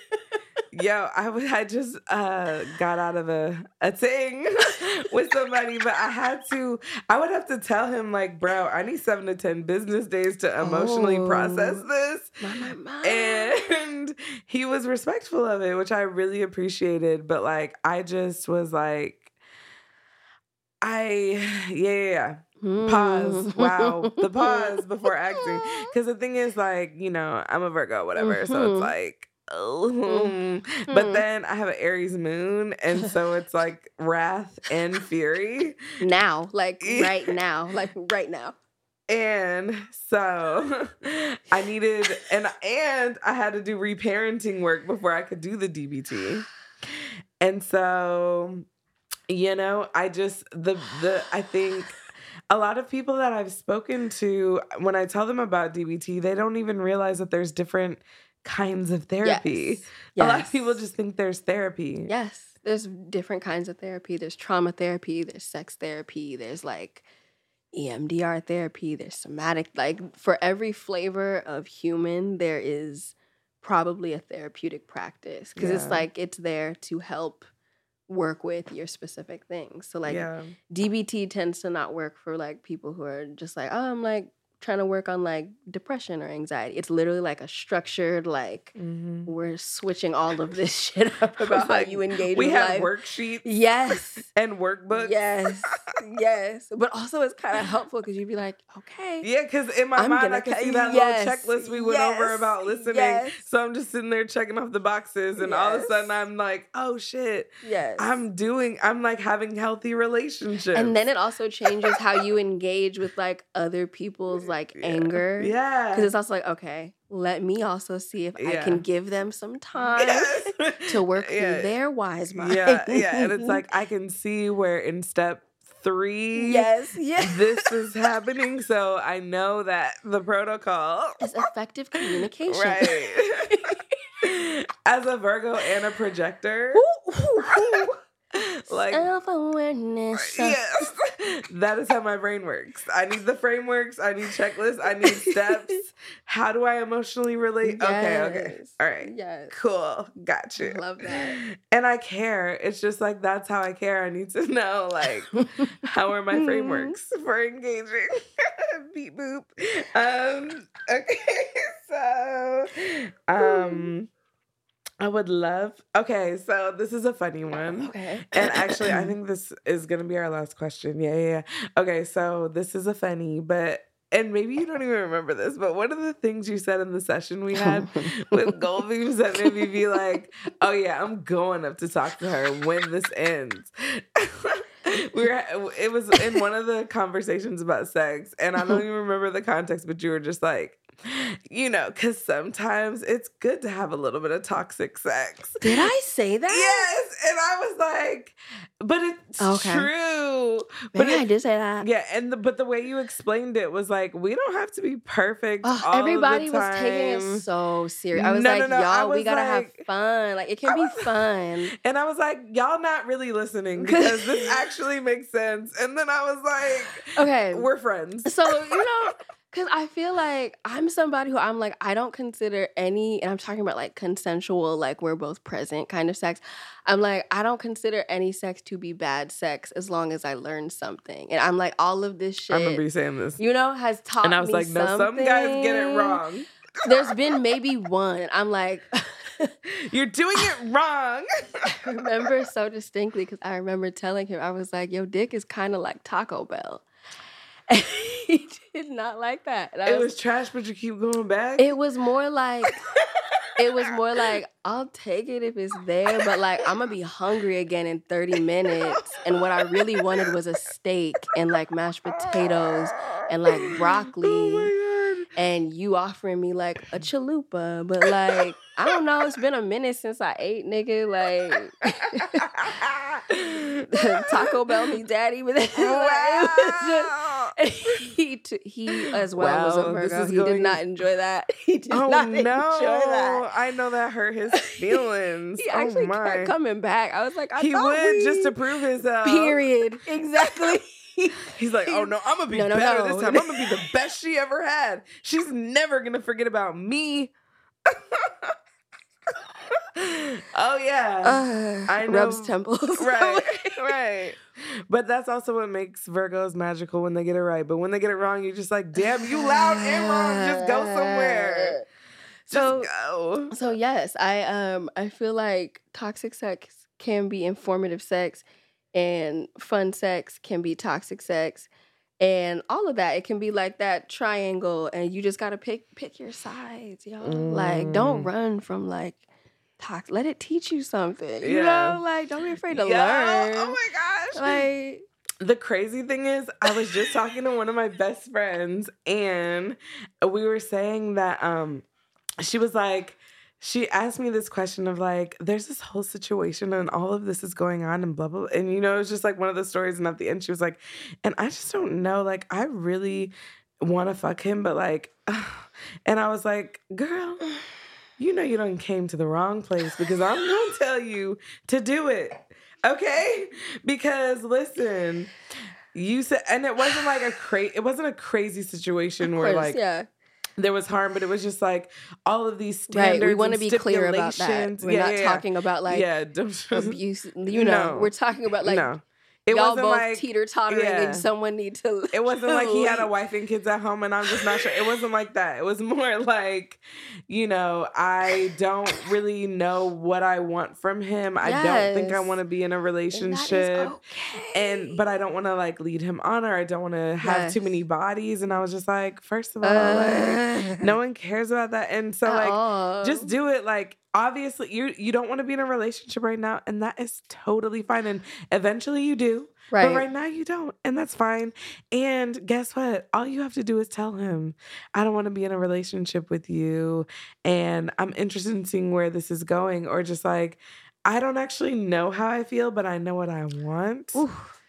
Yo, I, w- I just uh, got out of a, a thing with somebody, but I had to, I would have to tell him, like, bro, I need seven to 10 business days to emotionally process Oh. this. My, my. And he was respectful of it, which I really appreciated. But like, I just was like, I, yeah, yeah, yeah. Pause. Wow. The pause before acting. Because the thing is, like, you know, I'm a Virgo, whatever. So it's like, oh. Mm-hmm. But then I have an Aries moon. And so it's like wrath and fury. now, like right now, like right now. And so I needed and and I had to do reparenting work before I could do the DBT. And so you know, I just the the I think a lot of people that I've spoken to when I tell them about DBT, they don't even realize that there's different kinds of therapy. Yes. A lot of people just think there's therapy. Yes. There's different kinds of therapy. There's trauma therapy, there's sex therapy, there's like EMDR therapy, there's somatic like for every flavor of human there is probably a therapeutic practice because it's like it's there to help work with your specific things. So like yeah. DBT tends to not work for like people who are just like, oh, I'm like trying to work on like depression or anxiety. It's literally like a structured like Mhm. we're switching all of this shit up about how you engage We have life. worksheets Yes. and workbooks. Yes. yes. But also it's kind of helpful because you'd be like, okay. Yeah, because in my I'm mind, I can ca- see that yes, little checklist we went over about listening. yes. So I'm just sitting there checking off the boxes, and all of a sudden, I'm like, oh shit, Yes. I'm doing, I'm like having healthy relationships. and then it also changes how you engage with like other people's like Yeah. anger. yeah. Because it's also like, okay, let me also see if I can give them some time Yes. to work through their wise mind. Yeah, yeah. And it's like, I can see where in step three, yes, yes. this is happening. So I know that the protocol. is effective communication. Right. As a Virgo and a projector, like Self awareness. yes, that is how my brain works. I need the frameworks. I need checklists. I need steps. How do I emotionally relate? Okay, okay, all right, Yes. cool, got you. Love that. And I care. It's just like that's how I care. I need to know like how are my frameworks for engaging? Beep boop. Um. Okay. So, um, I would love. Okay. So this is a funny one. Okay. And actually, I think this is gonna be our last question. Yeah, yeah, yeah. Okay, so this is a funny, but and maybe you don't even remember this, but one of the things you said in the session we had with gold beams that made me be like, oh yeah, I'm going up to talk to her when this ends. we were it was in one of the conversations about sex, and I don't even remember the context, but you were just like, you know, because sometimes it's good to have a little bit of toxic sex. Did I say that? Yes, and I was like, but it's Okay. true. But Maybe I did say that. yeah, and the, but the way you explained it was like, we don't have to be perfect. Ugh, all of the everybody was taking it so serious. I was No, no, like, no, I y'all, we gotta like- have fun. Like, it can I be fun. And I was like, y'all not really listening because this actually makes sense. And then I was like, Okay. we're friends. So, you know, because I feel like I'm somebody who I'm like, I don't consider any, and I'm talking about like consensual, like we're both present kind of sex. I'm like, I don't consider any sex to be bad sex as long as I learn something. And I'm like, all of this shit, I remember you saying this. you know, has taught And I was me like, no, some guys get it wrong. There's been maybe one. I'm like, You're doing it wrong. I remember so distinctly because I remember telling him, I was like, your dick is kind of like Taco Bell. He did not like that. And it was trash, but you keep going back. It was more like it was more like I'll take it if it's there, but like I'm gonna be hungry again in 30 minutes. And what I really wanted was a steak and like mashed potatoes and like broccoli. Oh my And you offering me like a chalupa, but like I don't know. It's been a minute since I ate, nigga. Like. Taco Bell me daddy, but it was just, he t- he as well was a Virgo. He going- did not enjoy that. He did Oh not no! enjoy that. I know that hurt his feelings. He oh actually my! kept coming back. I was like, I he would we- just to prove himself. Period. Exactly. He's like, oh no, I'm gonna be No, no, better no. this time. I'm gonna be the best she ever had. She's never gonna forget about me. Oh yeah. Uh, I know. Rubs temples. right, right. But that's also what makes Virgos magical when they get it right. But when they get it wrong, you're just like, damn, you loud and wrong. Just go somewhere. Just So- go. So yes, I um I feel like toxic sex can be informative sex and fun sex can be toxic sex and all of that it can be like that triangle and you just got to pick pick your sides yo like don't Mm. run from like toxic let it teach you something you Yeah. know like don't be afraid to Yeah. learn Oh my gosh. like The crazy thing is, I was just talking to one of my best friends, and we were saying that um, she was like, she asked me this question of like, there's this whole situation and all of this is going on and blah blah, blah. and you know, it's just like one of the stories. And at the end, she was like, and I just don't know, like, I really want to fuck him, but like, and I was like, girl. You know you don't came to the wrong place because I'm gonna tell you to do it. Okay? Because listen, you said and it wasn't like a crazy it wasn't a crazy situation where like yeah. there was harm, but it was just like all of these standards. Right. We want to be clear about that. We're Yeah, not yeah, talking about like yeah, abuse. You know, No. we're talking about like no. It y'all wasn't both like teeter tottering yeah. and someone need to. it wasn't like he had a wife and kids at home and I'm just not sure. It wasn't like that. It was more like, you know, I don't really know what I want from him. I don't think I want to be in a And relationship. okay. And but I don't want to like lead him on or I don't want to have too many bodies. And I was just like, first of all, Uh, like no one cares about that. And so like all. just do it like obviously you you don't want to be in a relationship right now and that is totally fine and eventually you do right. but right now you don't and that's fine and guess what all you have to do is tell him i don't want to be in a relationship with you and i'm interested in seeing where this is going or just like i don't actually know how i feel but i know what i want Oof.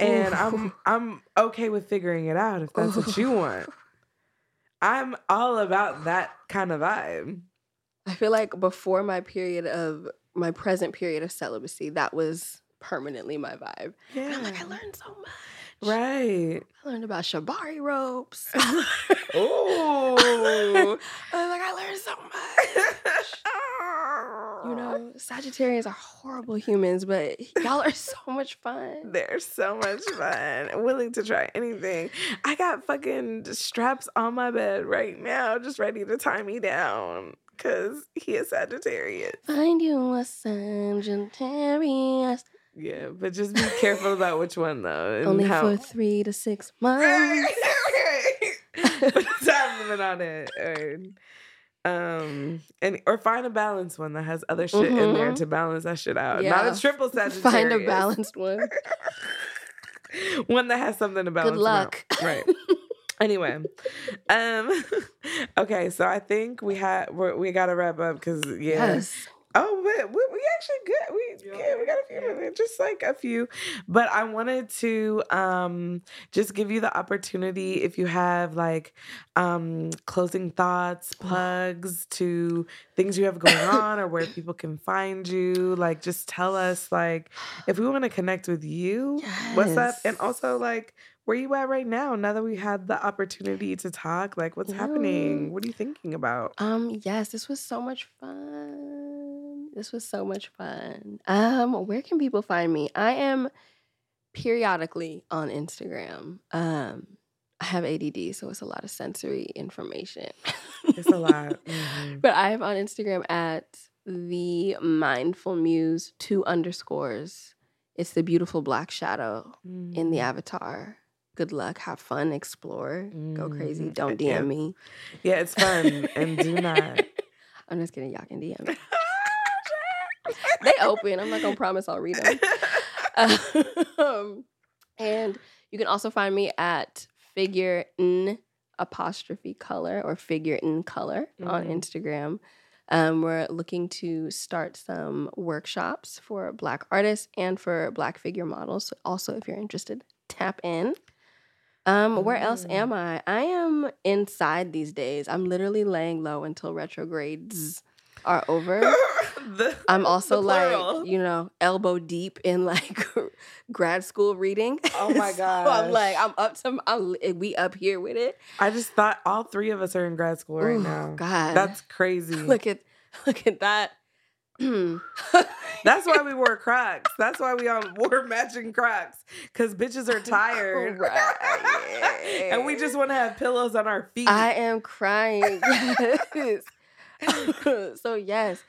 and Oof. i'm i'm okay with figuring it out if that's what you want i'm all about that kind of vibe I feel like before my period of my present period of celibacy, that was permanently my vibe. And I'm like, I learned so much. Right. I learned about shibari ropes. Ooh. I'm like, I learned so much. You know, Sagittarians are horrible humans, but y'all are so much fun. They're so much fun. Willing to try anything. I got fucking straps on my bed right now, just ready to tie me down. Cause he is Sagittarius. Find you a Sagittarius. Yeah, but just be careful about which one though. Only how. for three to six months. right. Put a time limit on it. Or, um and or find a balanced one that has other shit in there Mhm. to balance that shit out. Not a triple Sagittarius. Find a balanced one. one that has something to balance. Good luck. Right. Anyway, um, okay, so I think we had we're, got to wrap up because yeah. Yes. Oh, but we, we actually good. We yeah, we got a few minutes, just like a few. But I wanted to um just give you the opportunity if you have like um closing thoughts, plugs to things you have going on or where people can find you. Like just tell us like if we want to connect with you, what's up? And also like where you at right now now that we had the opportunity to talk? Like what's happening? What are you thinking about? Um, yes, this was so much fun. This was so much fun. Um, where can people find me? I am periodically on Instagram. Um, I have ADD, so it's a lot of sensory information. It's a lot. Mhm. But I am on Instagram at the mindful muse two underscores. It's the beautiful black shadow in the Mm. avatar. Good luck, have fun, explore, go crazy. Mhm. Don't Yeah. DM me. Yeah, it's fun. and do not. I'm just kidding. Y'all can DM me. they open. I'm not gonna promise I'll read them. Um, and you can also find me at figure in apostrophe color or figure in color on Mhm. Instagram. Um, we're looking to start some workshops for Black artists and for Black figure models. So also, if you're interested, tap in. Um, where else Mm. am I? I am inside these days. I'm literally laying low until retrogrades are over. The- I'm also like, you know, elbow deep in like grad school reading. Oh my So I'm like. I'm up to, I'm, we up here with it. I just thought all three of us are in grad school right Ooh, now. God, That's crazy. look at, look at that. That's why we wore Crocs. That's why we all wore matching Crocs. Cause bitches are tired. Right. and we just want to have pillows on our feet. I am crying. Yes. so yes,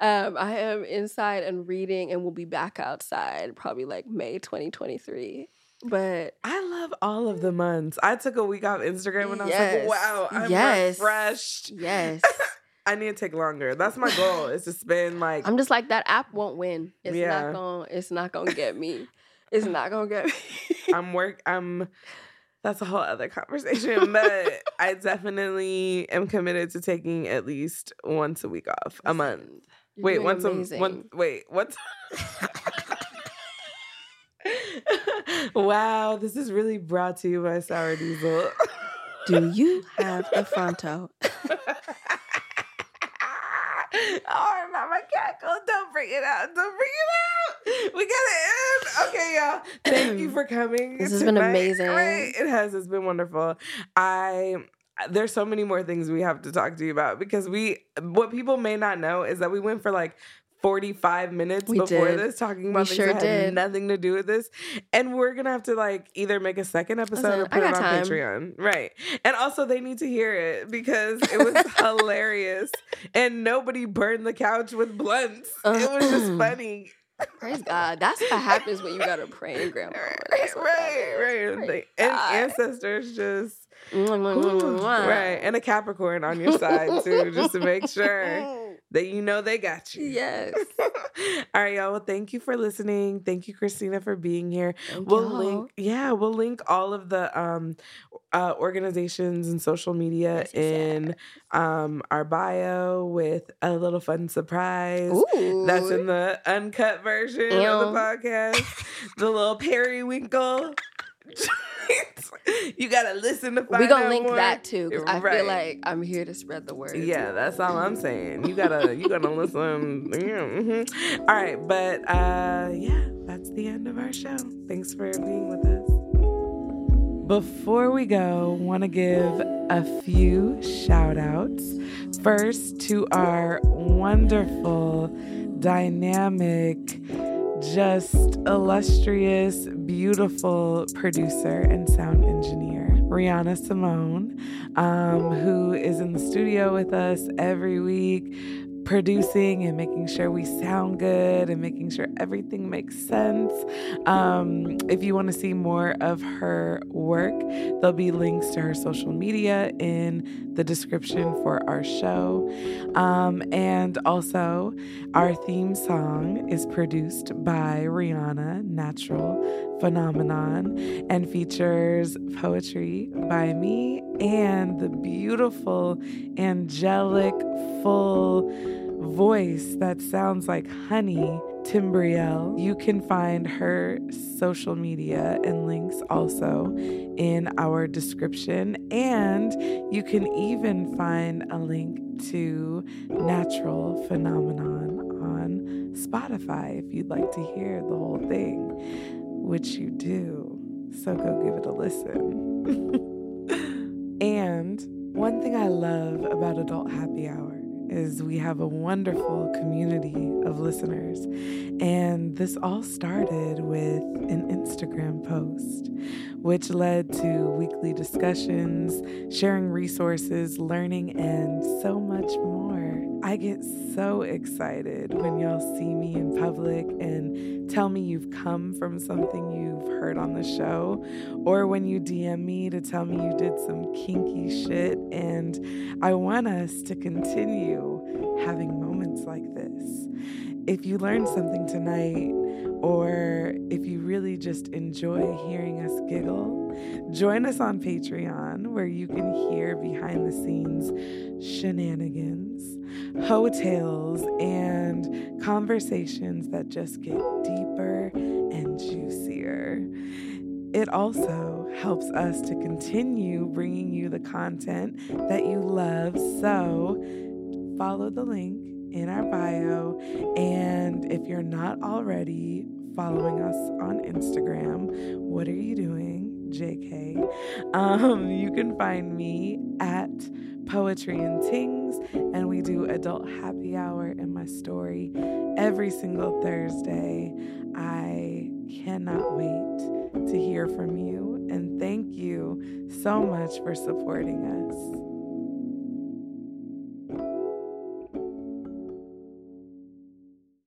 um, I am inside and reading, and we'll be back outside probably like May 2023. But I love all of the months. I took a week off Instagram and I was Yes. like, wow, I'm Yes. refreshed. yes, I need to take longer. That's my goal is to spend like I'm just like that app won't win. It's Yeah. not gonna. It's not gonna get me. It's not gonna get me. I'm work I'm that's a whole other conversation, but I definitely am committed to taking at least once a week off a month. You're Wait, once amazing. a one wait, what's Wow, this is really brought to you by Sour Diesel. Do you have the fronto? oh, Mama Cackle, don't bring it out. Don't bring it out. we got it in. Okay, y'all. Thank you for coming. This has been amazing. Right? It has. It's been wonderful. I there's so many more things we have to talk to you about because we what people may not know is that we went for like 45 minutes We before did. this talking We about things sure that had nothing to do with this. And we're gonna have to like either make a second episode Listen, or put it on time. Patreon. Right. And also they need to hear it because it was hilarious. And nobody burned the couch with blunts. It was just Uh-uh. funny. Praise God. That's what happens when you got a praying grandma. Right, That's right, right. And ancestors just right, and a Capricorn on your side too, just to make sure that you know they got you. Yes. All right, y'all. Well, thank you for listening. Thank you, Christina, for being here. Thank we'll y'all. link, yeah, we'll link all of the um, uh, organizations and social media in um, our bio with a little fun surprise. Ooh. That's in the uncut version of the podcast. the little periwinkle. you gotta listen to find we gonna out link more. that too, because I Right. feel like I'm here to spread the word. Yeah, that's all I'm saying. You gotta you gotta listen. Yeah, mhm. All right, but uh yeah, that's the end of our show. Thanks for being with us. Before we go, want to give a few shout outs. First to our wonderful, dynamic, just illustrious, beautiful producer and sound engineer, Rihanna Simone, um, who is in the studio with us every week, producing and making sure we sound good and making sure everything makes sense. Um, if you want to see more of her work, there'll be links to her social media in the description for our show. Um, and also, our theme song is produced by Rihanna, Natural Phenomenon, and features poetry by me and the beautiful, angelic, full voice that sounds like honey. Timbrielle. You can find her social media and links also in our description. And you can even find a link to Natural Phenomenon on Spotify if you'd like to hear the whole thing, which you do. So go give it a listen. and one thing I love about Adult Happy Hour is we have a wonderful community of listeners. And this all started with an Instagram post, which led to weekly discussions, sharing resources, learning, and so much more. I get so excited when y'all see me in public and tell me you've come from something you've heard on the show, or when you DM me to tell me you did some kinky shit. And I want us to continue having moments like this. If you learned something tonight, or if you really just enjoy hearing us giggle, join us on Patreon where you can hear behind the scenes shenanigans, hotels, and conversations that just get deeper and juicier. It also helps us to continue bringing you the content that you love. So, follow the link in our bio. And if you're not already following us on Instagram, what are you doing? JK. Um, you can find me at Poetry and And we do adult happy hour in my story every single Thursday. I cannot wait to hear from you, and thank you so much for supporting us.